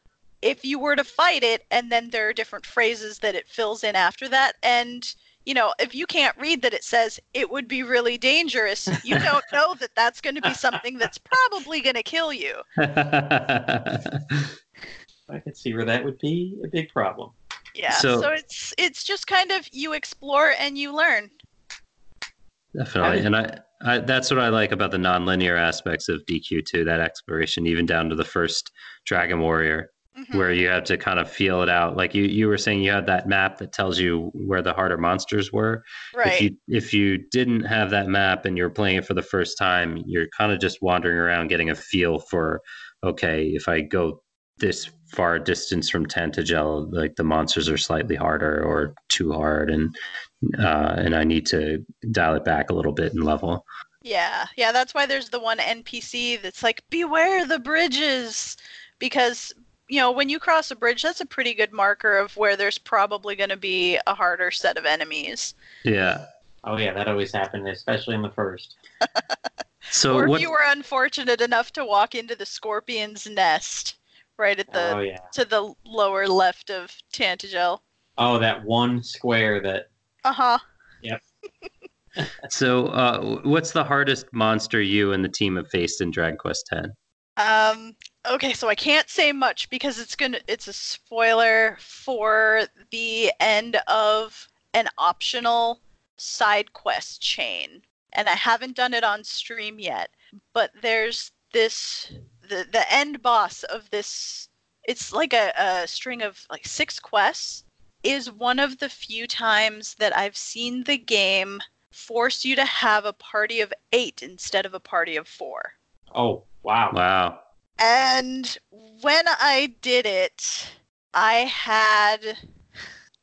if you were to fight it and then there are different phrases that it fills in after that and you know, if you can't read that it says it would be really dangerous, you don't know that that's going to be something that's probably going to kill you. [laughs] I can see where that would be a big problem. Yeah, so, so it's it's just kind of you explore and you learn. Definitely, and I, I that's what I like about the nonlinear aspects of DQ two. That exploration, even down to the first Dragon Warrior, mm-hmm. where you had to kind of feel it out. Like you, you were saying, you had that map that tells you where the harder monsters were. Right. If you if you didn't have that map and you're playing it for the first time, you're kind of just wandering around, getting a feel for, okay, if I go this far distance from Tantegel, like the monsters are slightly harder or too hard, and uh, and I need to dial it back a little bit and level. Yeah, yeah, that's why there's the one NPC that's like, beware the bridges, because you know, when you cross a bridge, that's a pretty good marker of where there's probably going to be a harder set of enemies. Yeah. Oh yeah, that always happened, especially in the first. [laughs] so, or what... you were unfortunate enough to walk into the scorpion's nest, right at the oh, yeah. to the lower left of Tantegel. Oh, that one square that. Uh huh. Yep. [laughs] so, uh, what's the hardest monster you and the team have faced in Dragon Quest X? Um, okay, so I can't say much because it's gonna it's a spoiler for the end of an optional side quest chain. And I haven't done it on stream yet, but there's this the the end boss of this it's like a, a string of like six quests is one of the few times that I've seen the game force you to have a party of eight instead of a party of four. Oh, wow. Wow. And when I did it, I had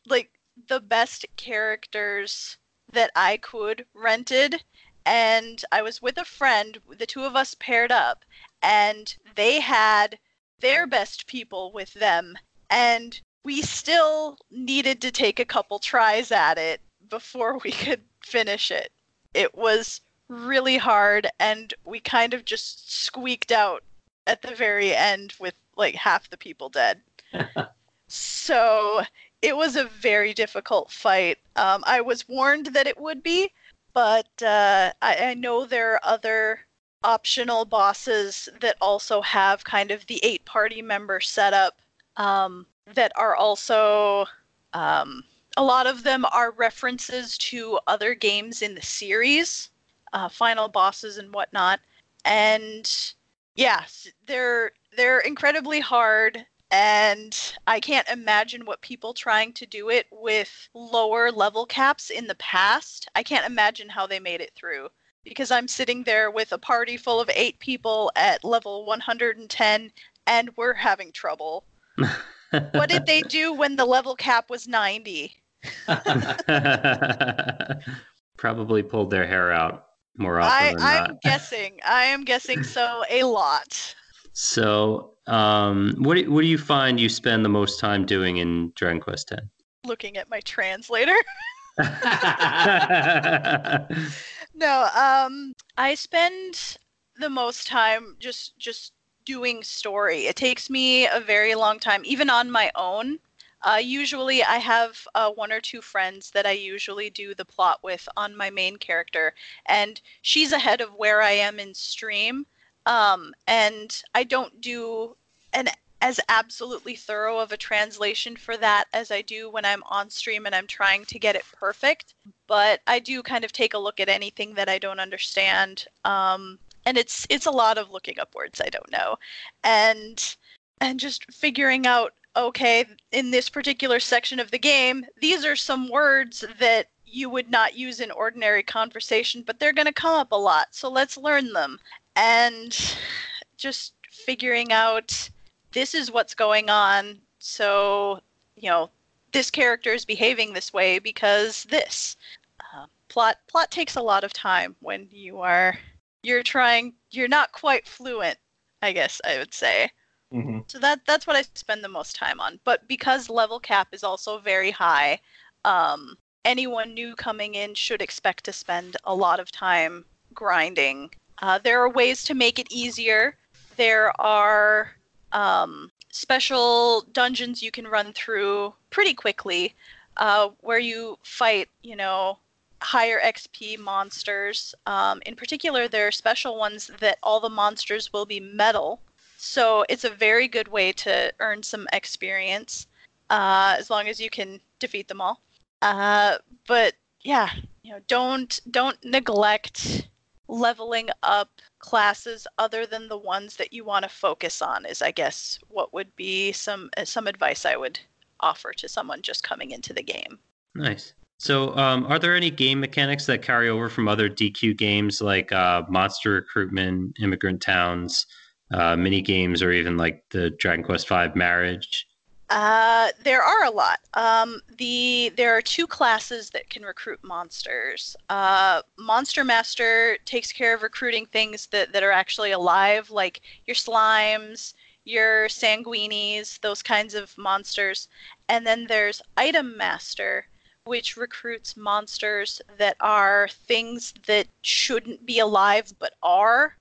like the best characters that I could rented. And I was with a friend, the two of us paired up, and they had their best people with them. And we still needed to take a couple tries at it before we could finish it. It was really hard, and we kind of just squeaked out at the very end with like half the people dead. [laughs] so it was a very difficult fight. Um, I was warned that it would be, but uh, I, I know there are other optional bosses that also have kind of the eight party member setup um, that are also um, a lot of them are references to other games in the series uh, final bosses and whatnot and yes, they're they're incredibly hard and I can't imagine what people trying to do it with lower level caps in the past. I can't imagine how they made it through because I'm sitting there with a party full of 8 people at level 110 and we're having trouble. [laughs] what did they do when the level cap was 90? [laughs] Probably pulled their hair out more often I, than I'm not. guessing. I am guessing so a lot. So, um, what do, what do you find you spend the most time doing in Dragon Quest X? Looking at my translator. [laughs] [laughs] No, um, I spend the most time just just doing story. It takes me a very long time, even on my own. Uh, usually, I have uh, one or two friends that I usually do the plot with on my main character, and she's ahead of where I am in stream. Um, and I don't do an as absolutely thorough of a translation for that as I do when I'm on stream and I'm trying to get it perfect. But I do kind of take a look at anything that I don't understand. Um, and it's it's a lot of looking up words I don't know, and and just figuring out okay in this particular section of the game these are some words that you would not use in ordinary conversation, but they're going to come up a lot. So let's learn them and just figuring out this is what's going on. So, you know, this character is behaving this way because this. Uh, plot plot takes a lot of time when you are you're trying you're not quite fluent, I guess I would say. Mm-hmm. So that that's what I spend the most time on. But because level cap is also very high, um, anyone new coming in should expect to spend a lot of time grinding. Uh, there are ways to make it easier. There are um, special dungeons you can run through pretty quickly, uh, where you fight, you know, higher XP monsters. Um, in particular, there are special ones that all the monsters will be metal. So it's a very good way to earn some experience, uh, as long as you can defeat them all. Uh, but yeah, you know, don't don't neglect leveling up classes other than the ones that you want to focus on. Is I guess what would be some uh, some advice I would offer to someone just coming into the game. Nice. So, um, are there any game mechanics that carry over from other DQ games like uh, Monster Recruitment, Immigrant Towns, uh, mini games, or even like the Dragon Quest V Marriage? Uh, there are a lot. Um, the there are two classes that can recruit monsters. Uh, Monster Master takes care of recruiting things that, that are actually alive, like your slimes, your sanguinis, those kinds of monsters. And then there's Item Master, which recruits monsters that are things that shouldn't be alive but are,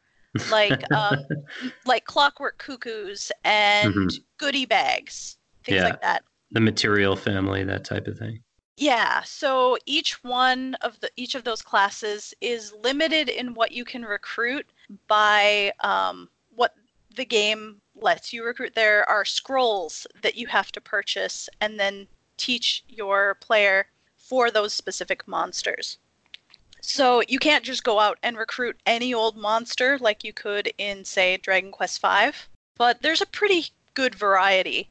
like um, [laughs] like clockwork cuckoos and Mhm. goodie bags, things Yeah. like that. the material family, that type of thing. Yeah, so each one of the each of those classes is limited in what you can recruit by um, what the game lets you recruit. There are scrolls that you have to purchase and then teach your player for those specific monsters. So you can't just go out and recruit any old monster like you could in, say, Dragon Quest V, but there's a pretty good variety.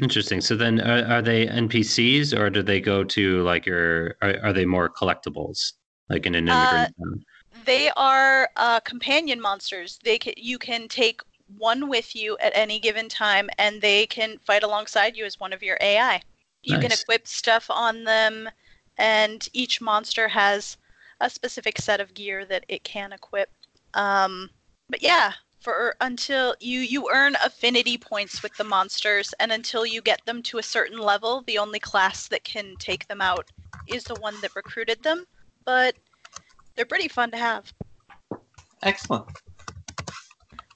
Interesting. So then, are, are they NPCs or do they go to like your? Are, are they more collectibles, like in an Uh, immigrant town? They are uh, companion monsters. They can, you can take one with you at any given time, and they can fight alongside you as one of your AI. You can equip stuff on them, and each monster has a specific set of gear that it can equip. Um, but yeah, for until you you earn affinity points with the monsters, and until you get them to a certain level, the only class that can take them out is the one that recruited them. But they're pretty fun to have. Excellent.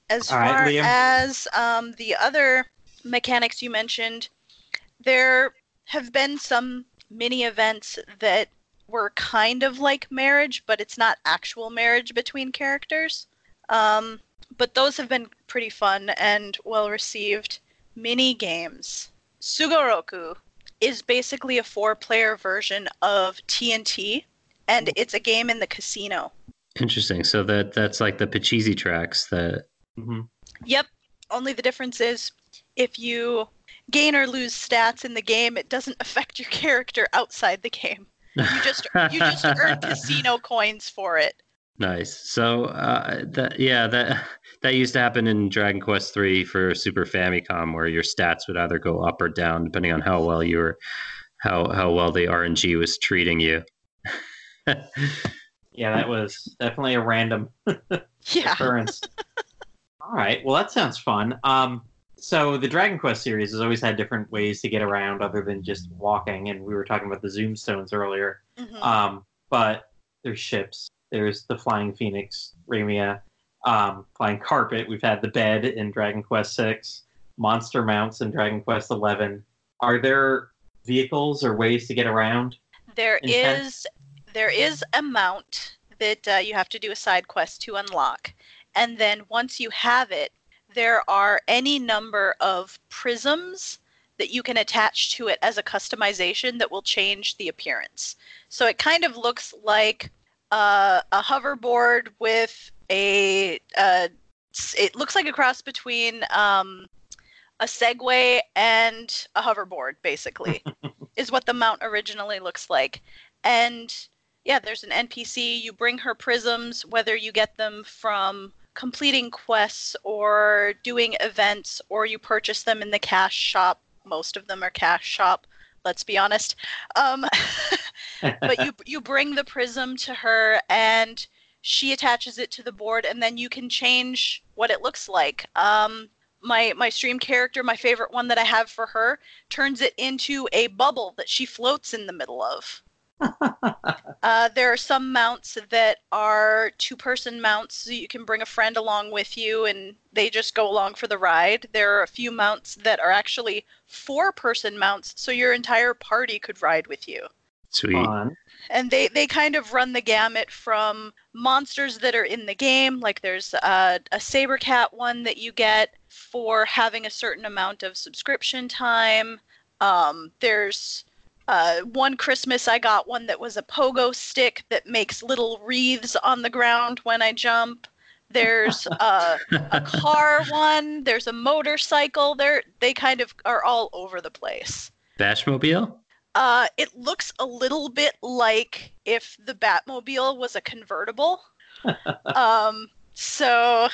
As All right, far Liam. as um, the other mechanics you mentioned, there have been some mini events that were kind of like marriage, but it's not actual marriage between characters. Um, but those have been pretty fun and well received. Mini games. Sugoroku is basically a four player version of TNT, and it's a game in the casino. Interesting. So that that's like the Pachisi tracks that. hmm Yep. Only the difference is if you gain or lose stats in the game, it doesn't [laughs] affect your character outside the game. You just you just earn [laughs] casino coins for it. Nice. So uh, that yeah that that used to happen in Dragon Quest three for Super Famicom, where your stats would either go up or down depending on how well you were how how well the RNG was treating you. [laughs] yeah, that was definitely a random [laughs] yeah. occurrence. All right, well that sounds fun. Um, so the Dragon Quest series has always had different ways to get around other than just walking, and we were talking about the Zoom Stones earlier. Mm-hmm. Um, but there's ships. There's the Flying Phoenix, Ramia, um, Flying Carpet. We've had the bed in Dragon Quest Six, monster mounts in Dragon Quest Eleven. Are there vehicles or ways to get around? There is. There is a mount that uh, you have to do a side quest to unlock, and then once you have it, there are any number of prisms that you can attach to it as a customization that will change the appearance. So it kind of looks like uh, a hoverboard with a. Uh, it looks like a cross between um, a Segway and a hoverboard, basically, [laughs] is what the mount originally looks like. And yeah, there's an NPC. You bring her prisms, whether you get them from completing quests or doing events, or you purchase them in the cash shop. Most of them are cash shop. Let's be honest. Um, [laughs] but you [laughs] you bring the prism to her, and she attaches it to the board, and then you can change what it looks like. Um, my my stream character, my favorite one that I have for her, turns it into a bubble that she floats in the middle of. [laughs] uh, there are some mounts that are two person mounts, so you can bring a friend along with you and they just go along for the ride. There are a few mounts that are actually four person mounts, so your entire party could ride with you. Sweet. And they, they kind of run the gamut from monsters that are in the game, like there's a, a Saber Cat one that you get for having a certain amount of subscription time. Um, there's uh, one Christmas, I got one that was a pogo stick that makes little wreaths on the ground when I jump. There's [laughs] a, a car one. There's a motorcycle. They're they kind of are all over the place. Bashmobile. Uh, it looks a little bit like if the Batmobile was a convertible. [laughs] um, so,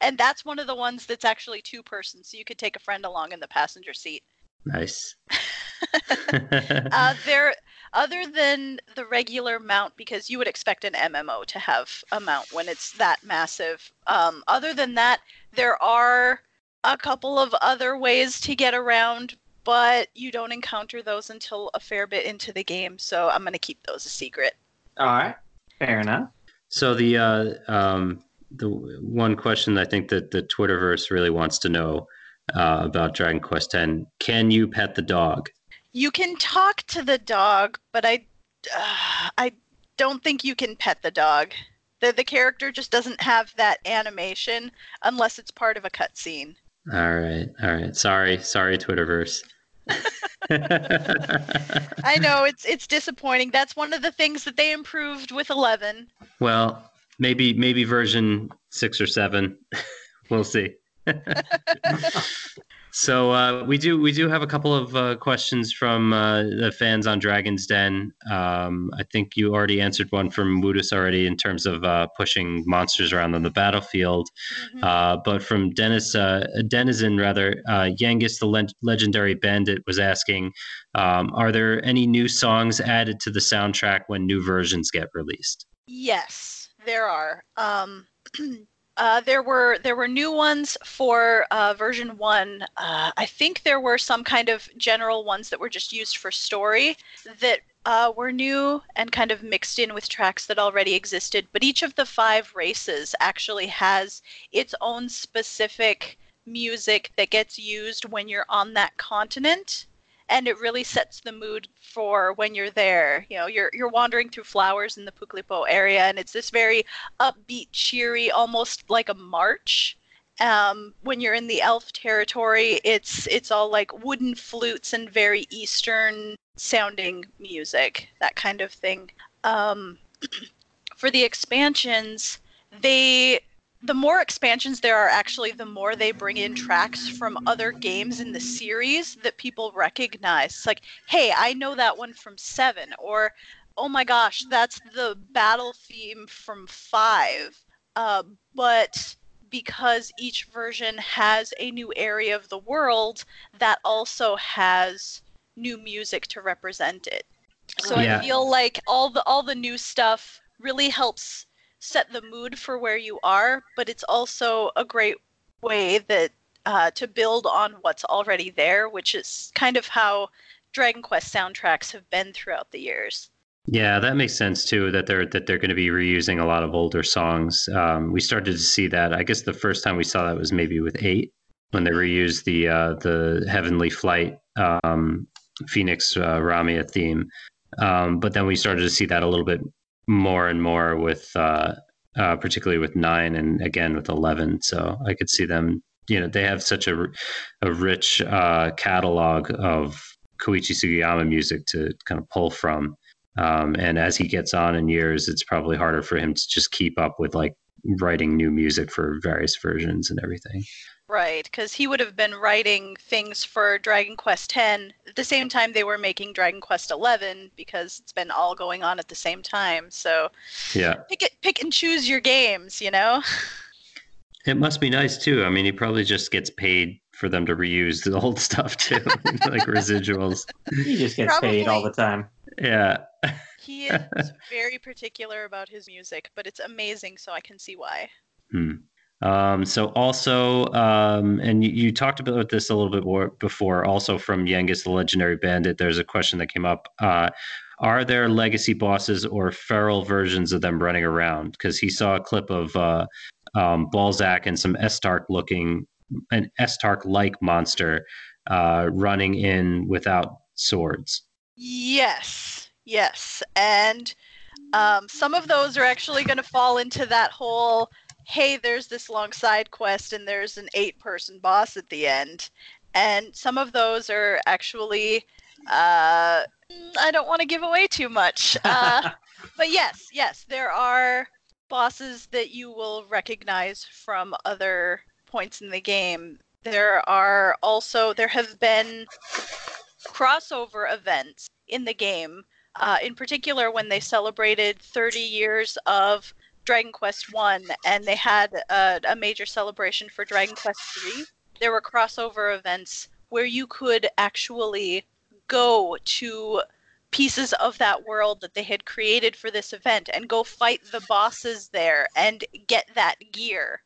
and that's one of the ones that's actually two persons, so you could take a friend along in the passenger seat. Nice. [laughs] uh, there, other than the regular mount, because you would expect an MMO to have a mount when it's that massive. Um, other than that, there are a couple of other ways to get around, but you don't encounter those until a fair bit into the game. So I'm going to keep those a secret. All right, fair enough. So the uh, um, the one question I think that the Twitterverse really wants to know uh, about Dragon Quest X. Can you pet the dog? You can talk to the dog, but I, uh, I don't think you can pet the dog. The the character just doesn't have that animation unless it's part of a cutscene. All right, all right. Sorry, sorry, Twitterverse. [laughs] I know it's it's disappointing. That's one of the things that they improved with 11. Well, maybe maybe version 6 or 7. [laughs] we'll see. So uh, we do we do have a couple of uh, questions from uh, the fans on Dragon's Den. Um, I think you already answered one from Woodus already in terms of uh, pushing monsters around on the battlefield. Mm-hmm. Uh, but from Dennis uh, Denizen rather, Yangus the le- legendary bandit was asking, um, are there any new songs added to the soundtrack when new versions get released? Yes, there are. Um, [clears throat] Uh, there were there were new ones for uh, version one. Uh, I think there were some kind of general ones that were just used for story that uh, were new and kind of mixed in with tracks that already existed. But each of the five races actually has its own specific music that gets used when you're on that continent and it really sets the mood for when you're there. You know, you're you're wandering through flowers in the Puklipo area, and it's this very upbeat, cheery, almost like a march. Um, when you're in the elf territory, it's it's all like wooden flutes and very eastern sounding music, that kind of thing. Um, [clears throat] for the expansions, they the more expansions there are actually the more they bring in tracks from other games in the series that people recognize it's like hey i know that one from seven or oh my gosh that's the battle theme from five uh, but because each version has a new area of the world that also has new music to represent it. So Yeah. I feel like all the all the new stuff really helps set the mood for where you are, but it's also a great way that uh, to build on what's already there, which is kind of how Dragon Quest soundtracks have been throughout the years. Yeah, that makes sense too. That they're that they're going to be reusing a lot of older songs. Um, we started to see that. I guess the first time we saw that was maybe with eight when they reused the uh, the Heavenly Flight um, Phoenix uh, Ramia theme. Um, but then we started to see that a little bit more and more with uh, uh, particularly with nine and again with eleven. So I could see them. You know, they have such a a rich uh, catalog of Koichi Sugiyama music to kind of pull from. Um, and as he gets on in years, it's probably harder for him to just keep up with like writing new music for various versions and everything. Right, because he would have been writing things for Dragon Quest X at the same time they were making Dragon Quest XI, because it's been all going on at the same time. So Yeah, pick it, pick and choose your games, you know. it must be nice too. I mean, he probably just gets paid for them to reuse the old stuff too, [laughs] like residuals. He just gets paid all the time. Yeah, He [laughs] is very particular about his music, but it's amazing, so I can see why. Hmm. Um, so also, um, and you, you talked about this a little bit more before. Also from Yangus, the legendary bandit, there's a question that came up. Uh, are there legacy bosses or feral versions of them running around? Because he saw a clip of uh, um, Balzac and some Estark looking, an Estark like monster uh, running in without swords. Yes, yes, and um, some of those are actually going to fall into that whole. Hey, there's this long side quest, and there's an eight-person boss at the end, and some of those are actually. Uh, I don't want to give away too much, [laughs] uh, but yes, yes, there are bosses that you will recognize from other points in the game. There are also there have been crossover events in the game. Uh, in particular, when they celebrated 30 years of Dragon Quest One, and they had a, a major celebration for Dragon Quest Three. There were crossover events where you could actually go to pieces of that world that they had created for this event and go fight the bosses there and get that gear.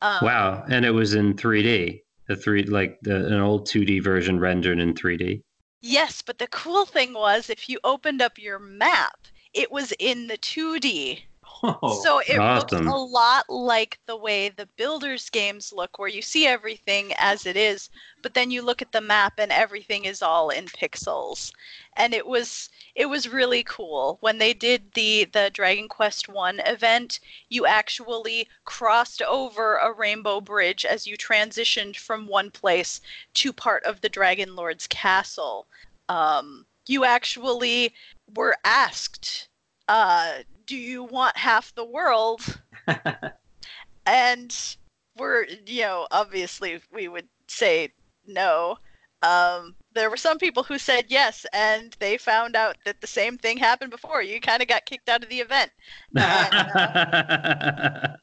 Um, Wow, and it was in 3D. The three like the, an old 2D version rendered in 3D. Yes, but the cool thing was if you opened up your map, it was in the 2D. Oh, so it awesome. looks a lot like the way the builders games look where you see everything as it is, but then you look at the map and everything is all in pixels. And it was it was really cool. When they did the the Dragon Quest 1 event, you actually crossed over a rainbow bridge as you transitioned from one place to part of the Dragon Lord's castle. Um, you actually were asked, uh, "Do you want half the world?" [laughs] and we're, you know, obviously we would say no. Um, there were some people who said yes, and they found out that the same thing happened before. You kind of got kicked out of the event. And, [laughs] uh,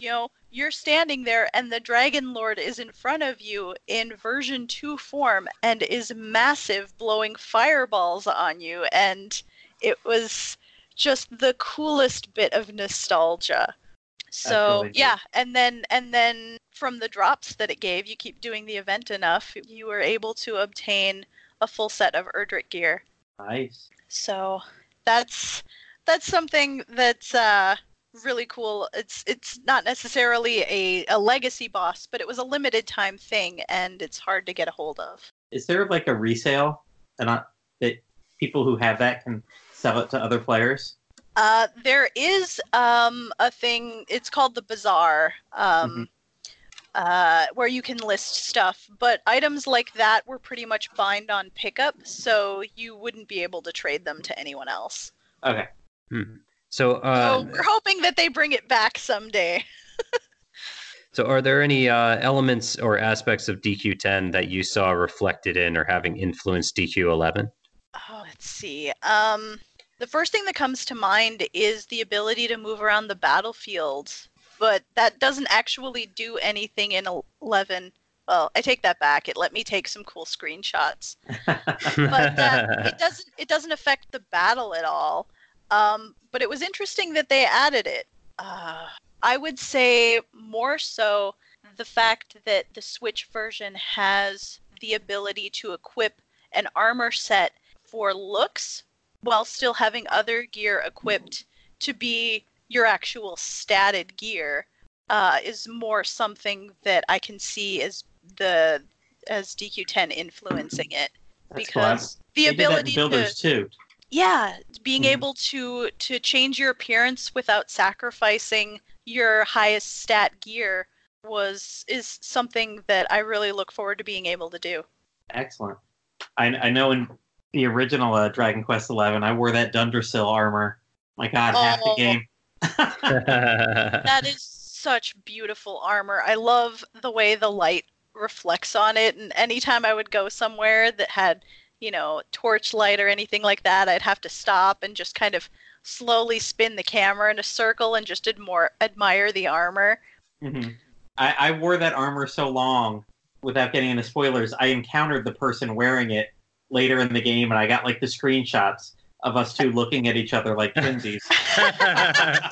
you know, you're standing there and the Dragon Lord is in front of you in version 2 form and is massive, blowing fireballs on you. And it was just the coolest bit of nostalgia. So yeah, and then and then from the drops that it gave, you keep doing the event enough, you were able to obtain a full set of Erdrick gear. nice. So that's that's something that's uh, really cool. It's it's not necessarily a, a legacy boss, but it was a limited time thing, and it's hard to get a hold of. Is there like a resale and I, that people who have that can sell it to other players? Uh, there is um, a thing. It's called the bazaar, um, uh, where you can list stuff. But items like that were pretty much bind on pickup, so you wouldn't be able to trade them to anyone else. Okay. so, uh, so we're hoping that they bring it back someday. [laughs] so are there any uh, elements or aspects of DQ10 that you saw reflected in or having influenced DQ11? Oh, let's see. Um, the first thing that comes to mind is the ability to move around the battlefield, but that doesn't actually do anything in 11 well, I take that back. It let me take some cool screenshots, but uh, it [laughs] doesn't. It doesn't affect the battle at all. Um, but it was interesting that they added it. Uh, I would say more so the fact that the Switch version has the ability to equip an armor set for looks while still having other gear equipped to be your actual statted gear uh, is more something that I can see as the as DQ10 influencing it That's because the They did that in ability to too. yeah being Mhm. able to to change your appearance without sacrificing your highest stat gear was is something that I really look forward to being able to do. Excellent. I, I know in the original uh, Dragon Quest XI, I wore that Dundrasil armor. My God, half the Oh. game. [laughs] [laughs] That is such beautiful armor. I love the way the light reflects on it and anytime I would go somewhere that had, you know, torchlight or anything like that, I'd have to stop and just kind of slowly spin the camera in a circle and just admire admire the armor. Mhm. I, I wore that armor so long without getting into spoilers. I encountered the person wearing it later in the game, and I got like the screenshots of us two looking at each other like twinsies. [laughs]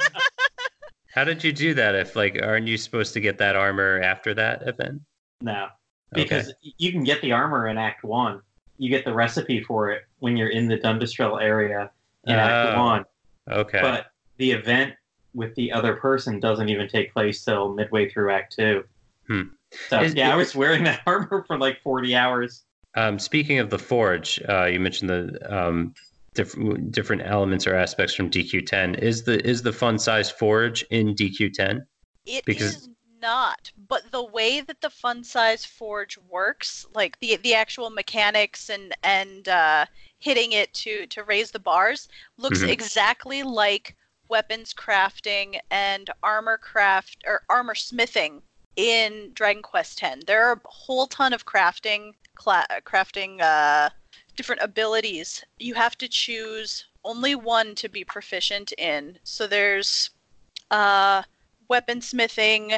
How did you do that? If like, aren't you supposed to get that armor after that event? no, Okay. because you can get the armor in Act One. You get the recipe for it when you're in the Dundrasil area in Act Oh. One. Okay. But the event with the other person doesn't even take place till midway through Act Two. Hmm. So Is- yeah, I was wearing that [laughs] armor for like forty hours. Um, speaking of the forge, uh, you mentioned the um, different different elements or aspects from DQ10. Is the is the fun size forge in DQ10? It is Because- not, but the way that the fun size forge works, like the the actual mechanics and and uh, hitting it to to raise the bars, looks Mhm. exactly like weapons crafting and armor craft or armor smithing in Dragon Quest X. There are a whole ton of crafting cla- crafting uh, different abilities. You have to choose only one to be proficient in. So there's uh, weapon smithing,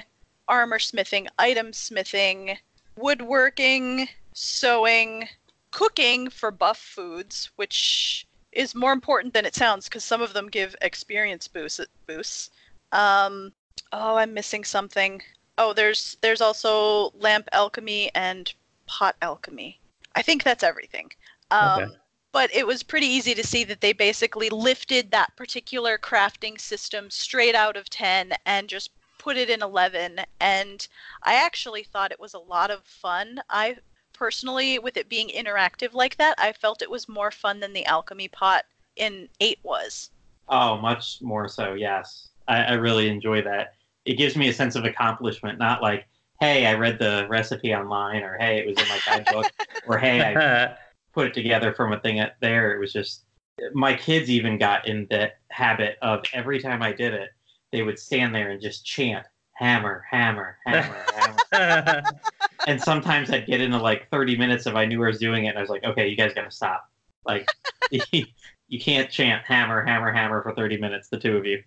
armor smithing, item smithing, woodworking, sewing, cooking for buff foods, which is more important than it sounds because some of them give experience boost, boosts. Um, oh, I'm missing something. Oh, there's there's also lamp alchemy and pot alchemy. I think that's everything. Um, Okay. But it was pretty easy to see that they basically lifted that particular crafting system straight out of 10 and just put it in 11. And I actually thought it was a lot of fun. I personally, with it being interactive like that, I felt it was more fun than the alchemy pot in 8 was. Oh, much more so. Yes, I, I really enjoy that. It gives me a sense of accomplishment, not like, hey, I read the recipe online, or hey, it was in my guidebook, [laughs] or hey, I [laughs] put it together from a thing there. It was just my kids even got in the habit of every time I did it, they would stand there and just chant hammer, hammer, hammer, hammer. [laughs] And sometimes I'd get into like 30 minutes if I knew I was doing it, and I was like, okay, you guys gotta stop. Like, you can't chant hammer, hammer, hammer for 30 minutes, the two of you.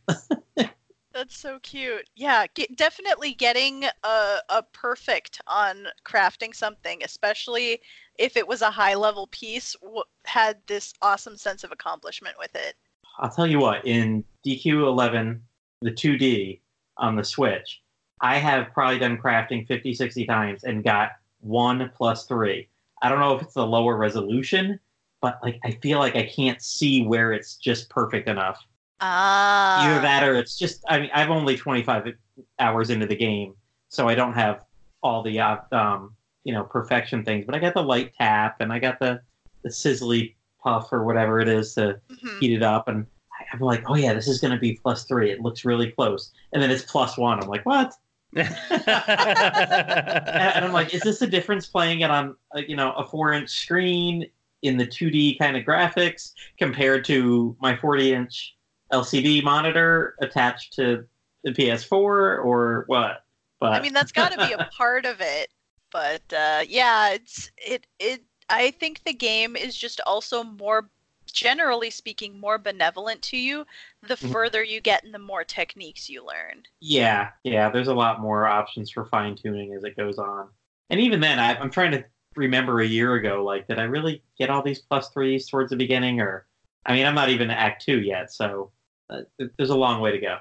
That's so cute. Yeah, get, definitely getting a, a perfect on crafting something, especially if it was a high level piece, w- had this awesome sense of accomplishment with it. I'll tell you what, in DQ11, the 2D on the Switch, I have probably done crafting 50, 60 times and got one plus three. I don't know if it's the lower resolution, but like I feel like I can't see where it's just perfect enough. Ah. Either that or it's just, I mean, I'm only 25 hours into the game, so I don't have all the, uh, um, you know, perfection things, but I got the light tap and I got the, the sizzly puff or whatever it is to Mhm. heat it up and I'm like, oh yeah, this is gonna be plus three. It looks really close, and then it's plus one. I'm like, what? [laughs] And, I'm like, is this the difference playing it on uh, you know a four inch screen in the 2D kind of graphics compared to my 40 inch LCD monitor attached to the PS4 or what? But I mean, that's got to be a [laughs] part of it. But uh, yeah, it's it it. I think the game is just also more, generally speaking, more benevolent to you. The Mhm. further you get and the more techniques you learn. yeah, yeah, there's a lot more options for fine tuning as it goes on. And even then, I, I'm trying to remember a year ago. Like, did I really get all these plus threes towards the beginning? Or, I mean, I'm not even at Act Two yet, so uh, there's a long way to go.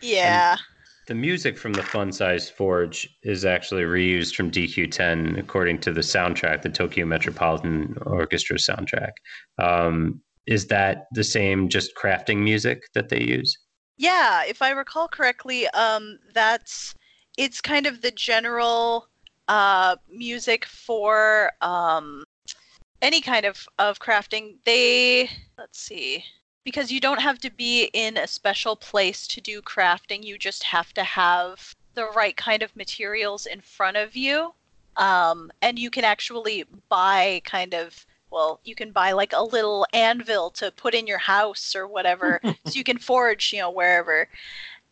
Yeah. And the music from the Fun Size Forge is actually reused from DQ10 according to the soundtrack, the Tokyo Metropolitan Orchestra soundtrack. Um, is that the same, just crafting music that they use? Yeah, if I recall correctly, um, that's it's kind of the general uh, music for um, any kind of, of crafting. They let's see because you don't have to be in a special place to do crafting. You just have to have the right kind of materials in front of you. Um, and you can actually buy kind of, well, you can buy like a little anvil to put in your house or whatever. [laughs] so you can forge, you know, wherever.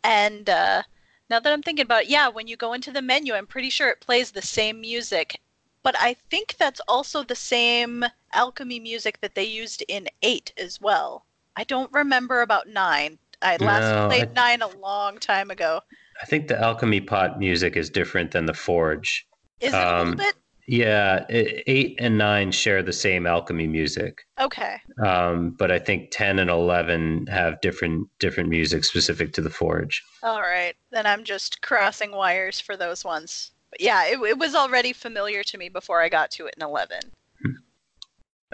And uh, now that I'm thinking about it, yeah, when you go into the menu, I'm pretty sure it plays the same music. But I think that's also the same alchemy music that they used in 8 as well. I don't remember about nine. I last no, played I, nine a long time ago. I think the alchemy pot music is different than the forge. Is it um, a little um, bit? Yeah, eight and nine share the same alchemy music. Okay. Um, but I think ten and eleven have different different music specific to the forge. All right, then I'm just crossing wires for those ones. But yeah, it, it was already familiar to me before I got to it in eleven.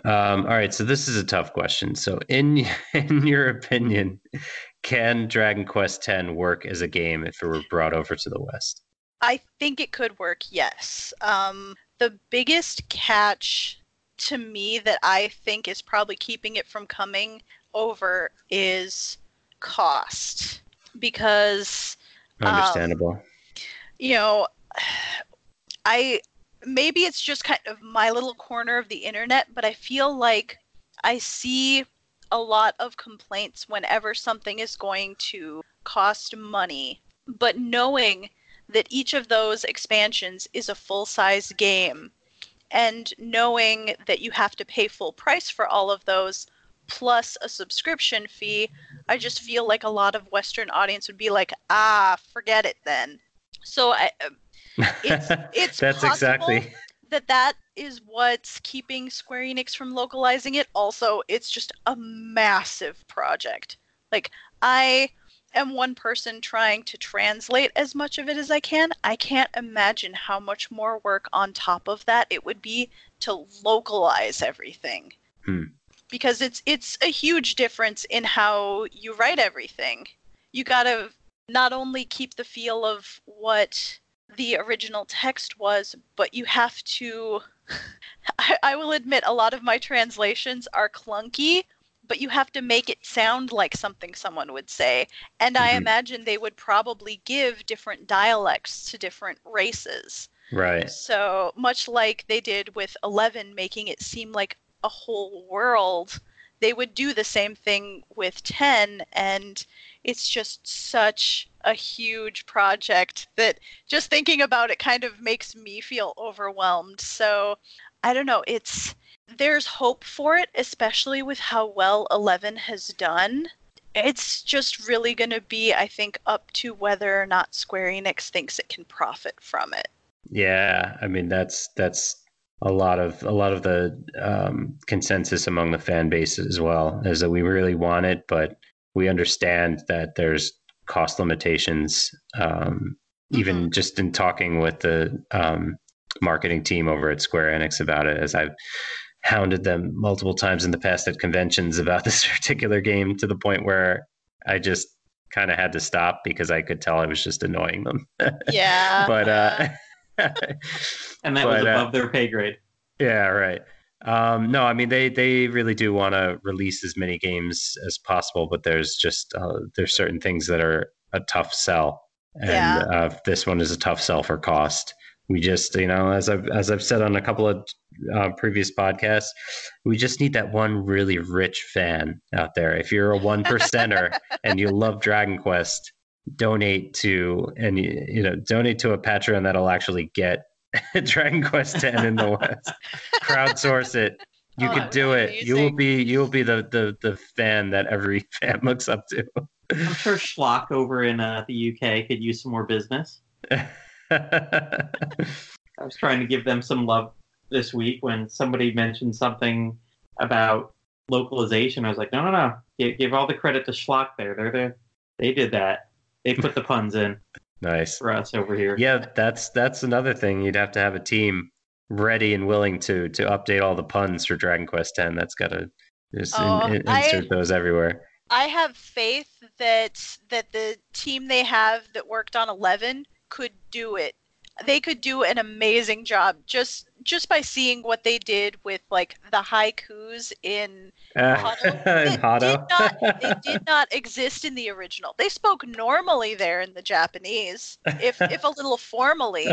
Um, all right, so this is a tough question. So, in [laughs] in your opinion, can Dragon Quest X work as a game if it were brought over to the West? I think it could work. Yes. Um, the biggest catch to me that I think is probably keeping it from coming over is cost, because understandable. Um, you know, [sighs] I maybe it's just kind of my little corner of the internet, but I feel like I see a lot of complaints whenever something is going to cost money. But knowing that each of those expansions is a full size game, and knowing that you have to pay full price for all of those plus a subscription fee, I just feel like a lot of Western audience would be like, ah, forget it then. So I, it's [laughs] it's that's exactly that that is what's keeping Square Enix from localizing it. Also, it's just a massive project. Like I am one person trying to translate as much of it as I can. I can't imagine how much more work on top of that it would be to localize everything. Hmm. Because it's it's a huge difference in how you write everything. You got to not only keep the feel of what the original text was, but you have to. [laughs] I, I, will admit, a lot of my translations are clunky, but you have to make it sound like something someone would say. And mm-hmm. I imagine they would probably give different dialects to different races. Right. So much like they did with 11, making it seem like a whole world, they would do the same thing with 10. And it's just such a huge project that just thinking about it kind of makes me feel overwhelmed. So I don't know, it's there's hope for it, especially with how well 11 has done. It's just really going to be, I think, up to whether or not Square Enix thinks it can profit from it. Yeah, I mean that's that's a lot of a lot of the um, consensus among the fan base as well is that we really want it, but we understand that there's cost limitations. Um, even mm-hmm. just in talking with the um, marketing team over at Square Enix about it, as I've hounded them multiple times in the past at conventions about [laughs] this particular game to the point where I just kind of had to stop because I could tell I was just annoying them. [laughs] Yeah. but uh, [laughs] and that but, was above uh, their pay grade. Yeah, right. Um, no, I mean they they really do want to release as many games as possible, but there's just uh, there's certain things that are a tough sell, and yeah. uh, this one is a tough sell for cost. We just, you know, as I've as I've said on a couple of uh, previous podcasts, we just need that one really rich fan out there. If you're a one percenter [laughs] and you love Dragon Quest, donate to and you know donate to a Patreon that'll actually get [laughs] Dragon Quest X in the West. Crowdsource it. You oh, could do it. Amazing. You will be you will be the, the the fan that every [laughs] fan looks up to. I'm sure Shloc over in uh, the UK could use some more business. [laughs] I was trying to give them some love this week when somebody mentioned something about localization. I was like, no, no, no. Give, give all the credit to Shloc there. They're there. They did that. They put the puns in. Nice for us over here. Yeah, that's that's another thing. You'd have to have a team ready and willing to to update all the puns for Dragon Quest X. That's got to just oh, in, in, insert I, those everywhere. I have faith that that the team they have that worked on Eleven could do it they could do an amazing job just just by seeing what they did with like the haikus in uh, Hado. [laughs] It, Did not, it did [laughs] not exist in the original. They spoke normally there in the Japanese, if if a little formally,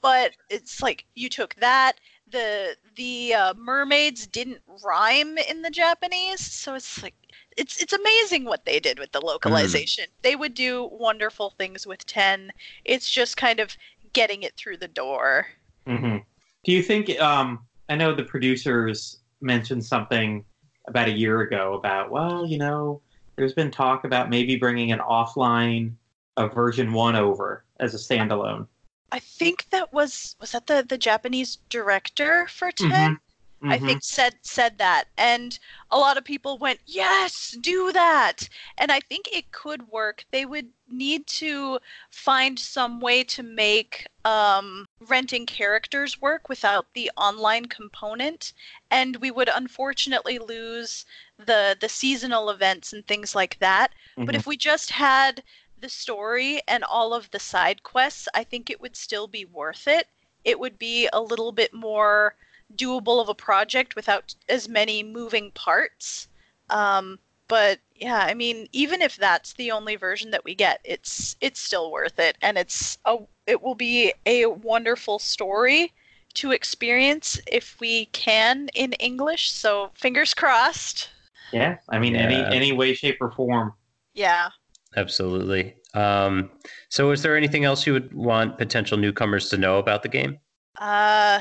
but it's like you took that. The the uh, mermaids didn't rhyme in the Japanese, so it's like it's it's amazing what they did with the localization. Mm. They would do wonderful things with 10. It's just kind of getting it through the door. Mm-hmm. Do you think? Um, I know the producers mentioned something about a year ago about well, you know, there's been talk about maybe bringing an offline a version one over as a standalone. I think that was was that the the Japanese director for 10 mm-hmm. I think said said that, and a lot of people went, "Yes, do that." And I think it could work. They would need to find some way to make um, renting characters work without the online component, and we would unfortunately lose the the seasonal events and things like that. Mm-hmm. But if we just had the story and all of the side quests, I think it would still be worth it. It would be a little bit more doable of a project without as many moving parts. Um, but yeah, I mean, even if that's the only version that we get, it's it's still worth it, and it's a it will be a wonderful story to experience if we can in English. So fingers crossed. Yeah, I mean, yeah. any any way, shape, or form. Yeah. Absolutely. Um, so, is there anything else you would want potential newcomers to know about the game? Uh,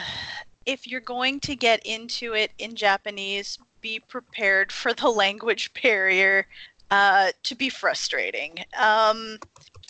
if you're going to get into it in Japanese, be prepared for the [laughs] language barrier uh, to be frustrating. Um,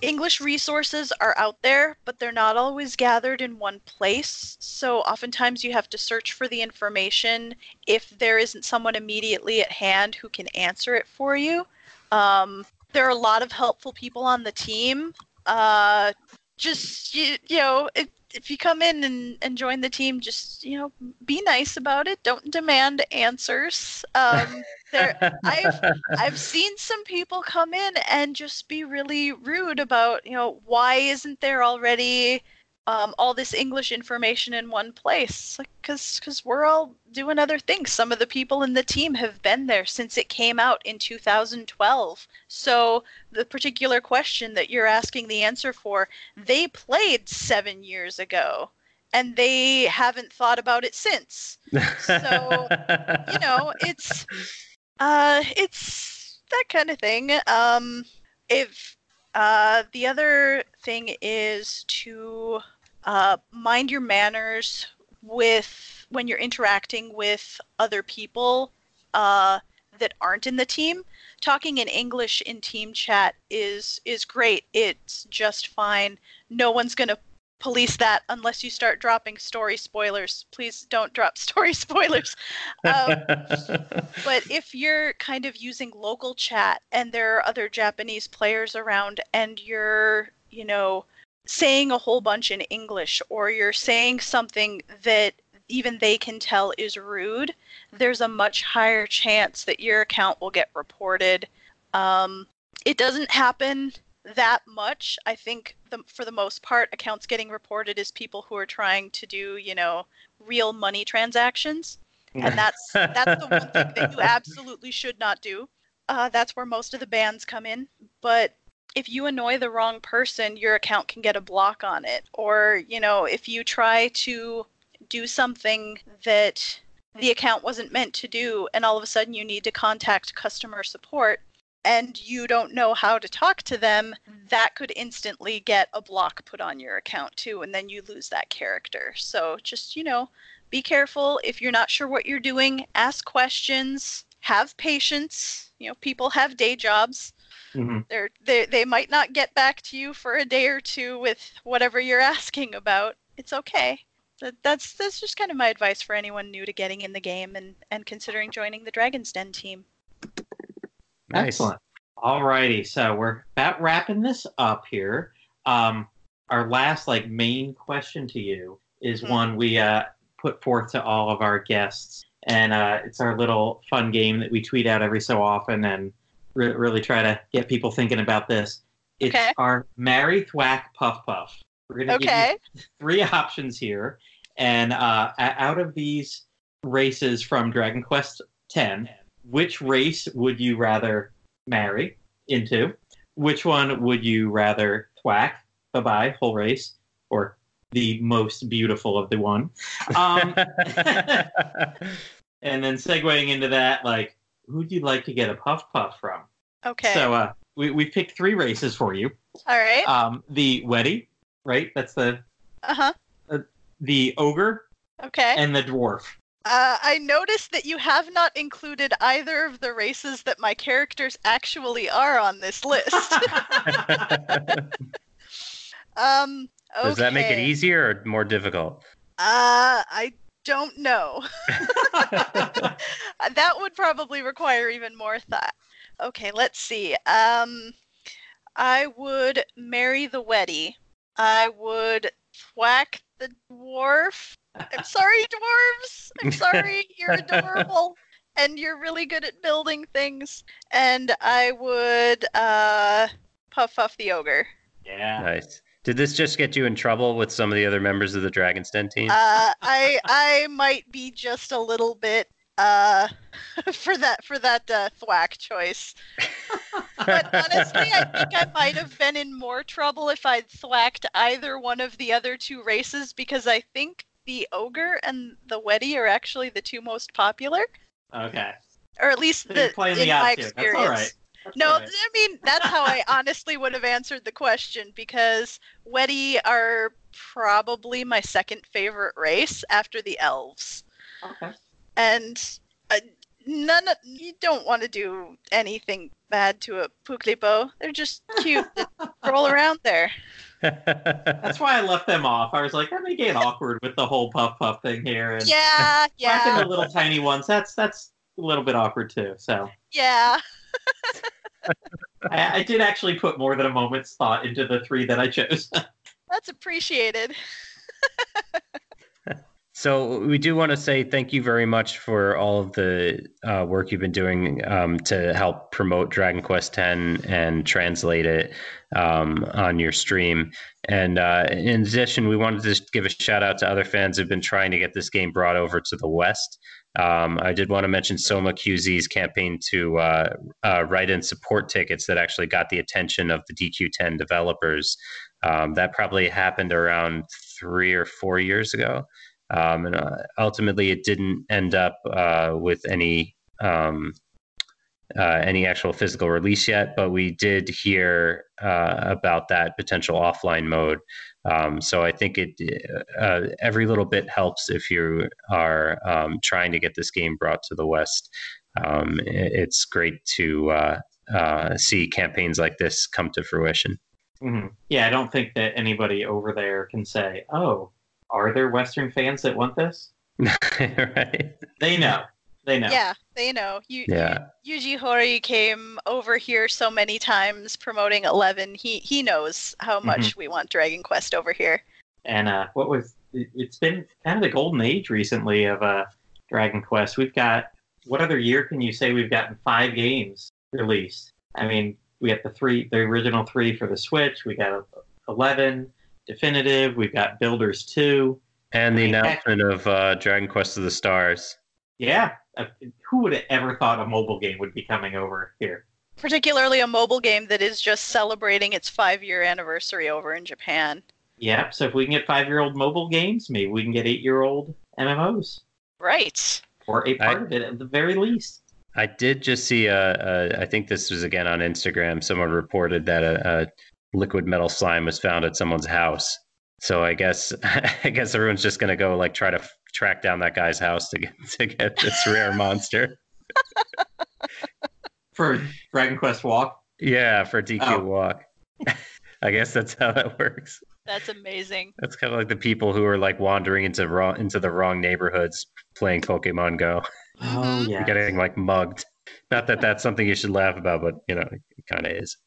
English resources are out there, but they're not always gathered in one place. So oftentimes you have to search for the information if there isn't someone immediately at hand who can answer it for you. Um, there are a lot of helpful people on the team. Uh, just you, you know, it, if you come in and, and join the team, just you know, be nice about it. Don't demand answers. Um, [laughs] there, I've I've seen some people come in and just be really rude about you know why isn't there already um, all this English information in one place because like, because we're all doing other things. Some of the people in the team have been there since it came out in 2012. So the particular question that you're asking the answer for, they played seven years ago. And they haven't thought about it since. So, you [laughs] know, it's uh, it's that kind of thing. Um, if uh, the other thing is to uh, mind your manners with when you're interacting with other people uh, that aren't in the team. Talking in English in team chat is is great. It's just fine. No one's gonna police that unless you start dropping story spoilers. Please don't drop [laughs] story spoilers. Um, [laughs] but if you're kind of using local chat and there are other Japanese players around and you're, you know, saying a whole bunch in English or you're saying something that even they can tell is rude, there's a much higher chance that your account will get reported. Um, it doesn't happen that much. I think the, for the most part, accounts getting reported is people who are trying to do, you know, real money transactions, and that's that's the one thing that you [laughs] absolutely should not do. Uh, that's where most of the bans come in. But if you annoy the wrong person, your account can get a block on it. Or, you know, if you try to do something that the account wasn't meant to do, and all of a sudden you need to contact customer support and you don't know how to talk to them, that could instantly get a block put on your account too, and then you lose that character. So just, you know, be careful. If you're not sure what you're doing, ask questions, have patience. You know, people have day jobs Mm-hmm. They're, they they might not get back to you for a day or two with whatever you're [laughs] asking about. It's okay. that, that's that's just kind of my advice for anyone new to getting in the game and and considering joining the Dragon's Den team. Nice. Excellent. All righty. so we're about wrapping this up here. Um, our last like main question to you is mm-hmm. one we uh, put forth to all of our guests, and uh, it's our little fun game that we tweet out every so often and re- really try to get people thinking about this. It's okay. our marry thwack puff puff. We're gonna okay. give you three options here, and uh, out of these races from Dragon Quest X, which race would you rather marry into? Which one would you rather thwack? Bye bye, whole race, or the most beautiful of the one. Um, [laughs] and then segueing into that, like, who'd you like to get a puff puff from? Okay. So uh, we we picked three races for you. All right. Um, the Weddie, right? That's the. Uh-huh. Uh, the ogre. Okay. And the dwarf. Uh, I noticed that you have not included either of the races that my characters actually are on this list. [laughs] um, Okay. Does that make it easier or more difficult? Uh, I don't know. [laughs] [laughs] that would probably require even more thought. Okay, let's see. Um, I would marry the Weddie. I would whack the dwarf. I'm sorry, dwarves. I'm sorry. You're [laughs] adorable. and you're really good at building things. And I would uh, puff puff the ogre. Yeah. Nice. Did this just get you in trouble with some of the other members of the Dragon's Den team? Uh, I I might be just a little bit uh, [laughs] for that for that uh, thwack choice. but honestly, I think I might have been in more trouble if I'd thwacked either one of the other two races because I think the ogre and the weddie are actually the two most popular. Okay. Or at least the, in the my experience. That's all right no, right. I mean that's how I [laughs] honestly would have answered the question because Weddie are probably my second favorite race after the elves. Okay. And uh, none of you don't want to do anything bad to a Puklipo. They're just cute [laughs] roll around there. That's why I left them off. I was like, that may get awkward with the whole puff puff thing here. And yeah, [laughs] yeah. The little tiny ones, that's that's a little bit awkward too. So yeah. I, I, did actually put more than a moment's thought into the three that I chose. [laughs] That's appreciated. [laughs] so we do want to say thank you very much for all of the uh, work you've been doing um, to help promote Dragon Quest X and translate it um, on your stream. And uh, in addition, we wanted to give a shout out to other fans who've been trying to get this game brought over to the West. Um, I did want to mention Soma QZ's campaign to uh, uh, write in support tickets that actually got the attention of the DQ10 developers. Um, that probably happened around three or four years ago. Um, and uh, ultimately, it didn't end up uh, with any um, uh, any actual physical release yet, but we did hear uh, about that potential offline mode. Um, so I think it uh, every little bit helps if you are um, trying to get this game brought to the West. Um, it's great to uh, uh, see campaigns like this come to fruition. Mm-hmm. Yeah, I don't think that anybody over there can say, "Oh, are there Western fans that want this?" [laughs] right? They know. They know. Yeah, they know. You, yeah. Yuji Horii came over here so many times promoting Eleven. He he knows how mm-hmm. much mm-hmm. we want Dragon Quest over here. And uh, what was it, it's been kind of the golden age recently of uh, Dragon Quest. We've got what other year can you say we've gotten five games released? I mean, we got the three, the original three for the Switch. We got Eleven definitive. We've got Builders Two, and the announcement of uh, Dragon Quest of the Stars. Yeah, uh, who would have ever thought a mobile game would be coming over here? Particularly a mobile game that is just celebrating its five year anniversary over in Japan. Yeah, so if we can get five year old mobile games, maybe we can get eight year old MMOs. Right. Or a part I, of it at the very least. I did just see I think this was again on Instagram. Someone reported that a, a liquid metal slime was found at someone's house. So I guess [laughs] I guess everyone's just gonna go like try to track down that guy's house to get to get this rare monster. [laughs] for Dragon Quest Walk. Yeah, for DQ oh. Walk. [laughs] I guess that's how that works. That's amazing. That's kind of like the people who are like wandering into wrong into the wrong neighborhoods playing Pokemon Go. Oh mm-hmm. yeah, getting like mugged. Not that that's something you should laugh about, but you know, it kind of is.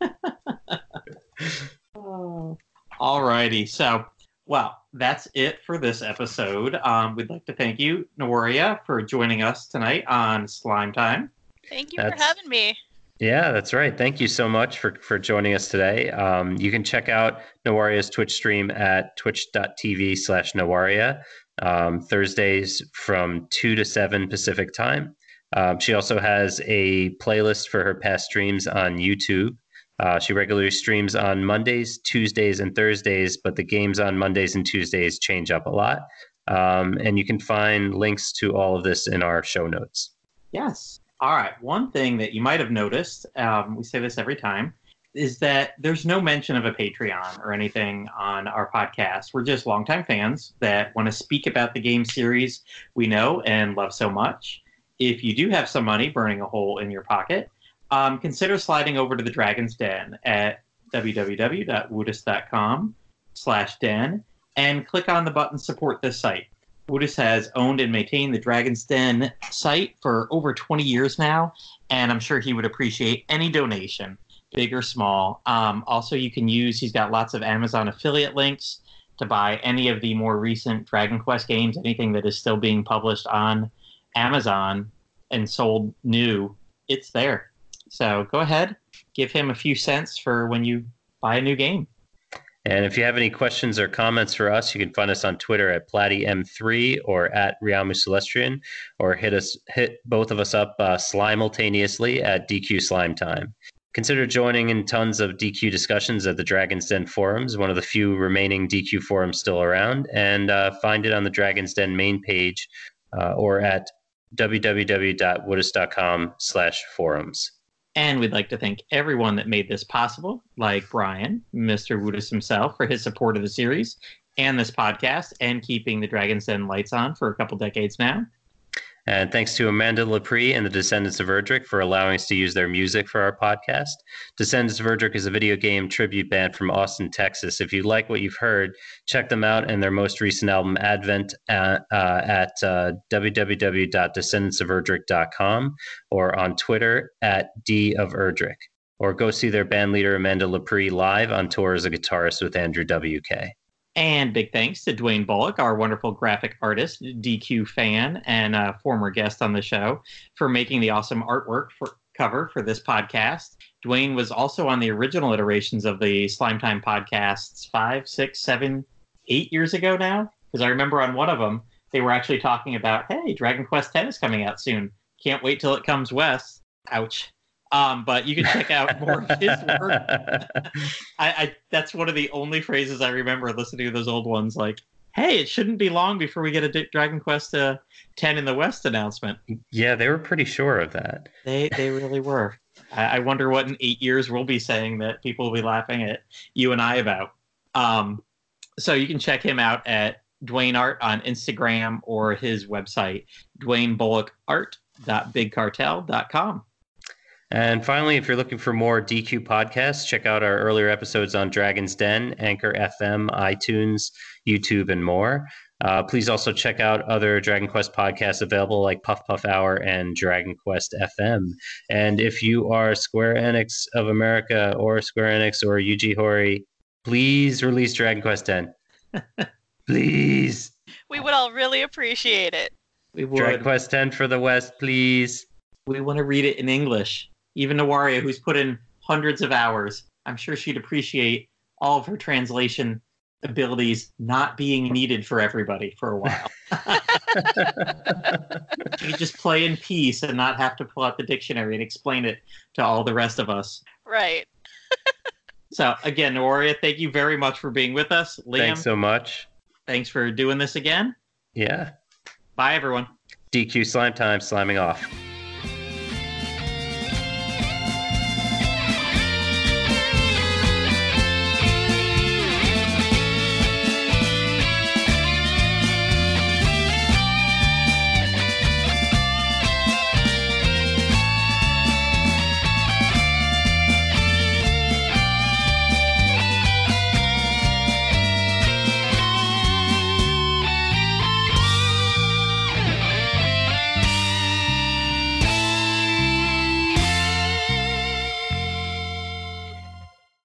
[laughs] All righty. So, well, that's it for this episode. Um, we'd like to thank you, Noria, for joining us tonight on Slime Time. Thank you that's, for having me. Yeah, that's right. Thank you so much for, for joining us today. Um, you can check out Nawaria's Twitch stream at twitch.tv slash Nawaria um, Thursdays from 2 to 7 Pacific time. Um, she also has a playlist for her past streams on YouTube. Uh, she regularly streams on Mondays, Tuesdays, and Thursdays, but the games on Mondays and Tuesdays change up a lot. Um, and you can find links to all of this in our show notes. Yes. All right. One thing that you might have noticed, um, we say this every time, is that there's no mention of a Patreon or anything on our podcast. We're just longtime fans that want to speak about the game series we know and love so much. If you do have some money burning a hole in your pocket, um, consider sliding over to the Dragon's Den at www.woodus.com slash den and click on the button support this site. Woodus has owned and maintained the Dragon's Den site for over 20 years now, and I'm sure he would appreciate any donation, big or small. Um, also, you can use, he's got lots of Amazon affiliate links to buy any of the more recent Dragon Quest games, anything that is still being published on Amazon and sold new, it's there. So go ahead, give him a few cents for when you buy a new game. And if you have any questions or comments for us, you can find us on Twitter at PlattyM3 or at Riamu Celestrian, or hit us hit both of us up uh, simultaneously at DQ Slime Time. Consider joining in tons of DQ discussions at the Dragon's Den forums, one of the few remaining DQ forums still around, and uh, find it on the Dragon's Den main page uh, or at www.woodus.com slash forums. And we'd like to thank everyone that made this possible, like Brian, Mr. Woodus himself, for his support of the series and this podcast and keeping the Dragon's Den lights on for a couple decades now. And thanks to Amanda Lepre and the Descendants of Erdrick for allowing us to use their music for our podcast. Descendants of Erdrick is a video game tribute band from Austin, Texas. If you like what you've heard, check them out and their most recent album, Advent, at, uh, at uh, www.descendantsoferdrick.com or on Twitter at D of Erdrick. Or go see their band leader, Amanda Lepre, live on tour as a guitarist with Andrew WK. And big thanks to Dwayne Bullock, our wonderful graphic artist, DQ fan, and a former guest on the show, for making the awesome artwork for cover for this podcast. Dwayne was also on the original iterations of the Slime Time podcasts five, six, seven, eight years ago now. Because I remember on one of them, they were actually talking about, hey, Dragon Quest X is coming out soon. Can't wait till it comes west. Ouch. Um, but you can check out more of his work. [laughs] I, I, that's one of the only phrases I remember listening to those old ones. Like, "Hey, it shouldn't be long before we get a D- Dragon Quest uh, Ten in the West announcement." Yeah, they were pretty sure of that. They they really were. I, I wonder what in eight years we'll be saying that people will be laughing at you and I about. Um, so you can check him out at Dwayne Art on Instagram or his website, DwayneBullockArt.BigCartel.com. And finally, if you're looking for more DQ podcasts, check out our earlier episodes on Dragon's Den, Anchor FM, iTunes, YouTube, and more. Uh, please also check out other Dragon Quest podcasts available like Puff Puff Hour and Dragon Quest FM. And if you are Square Enix of America or Square Enix or Yuji Horii, please release Dragon Quest X. [laughs] please. We would all really appreciate it. We would. Dragon Quest X for the West, please. We want to read it in English even Nawaria, who's put in hundreds of hours, I'm sure she'd appreciate all of her translation abilities not being needed for everybody for a while. [laughs] [laughs] you just play in peace and not have to pull out the dictionary and explain it to all the rest of us. Right. [laughs] so again, Nawaria, thank you very much for being with us. Liam, thanks so much. Thanks for doing this again. Yeah. Bye everyone. DQ slime time, sliming off.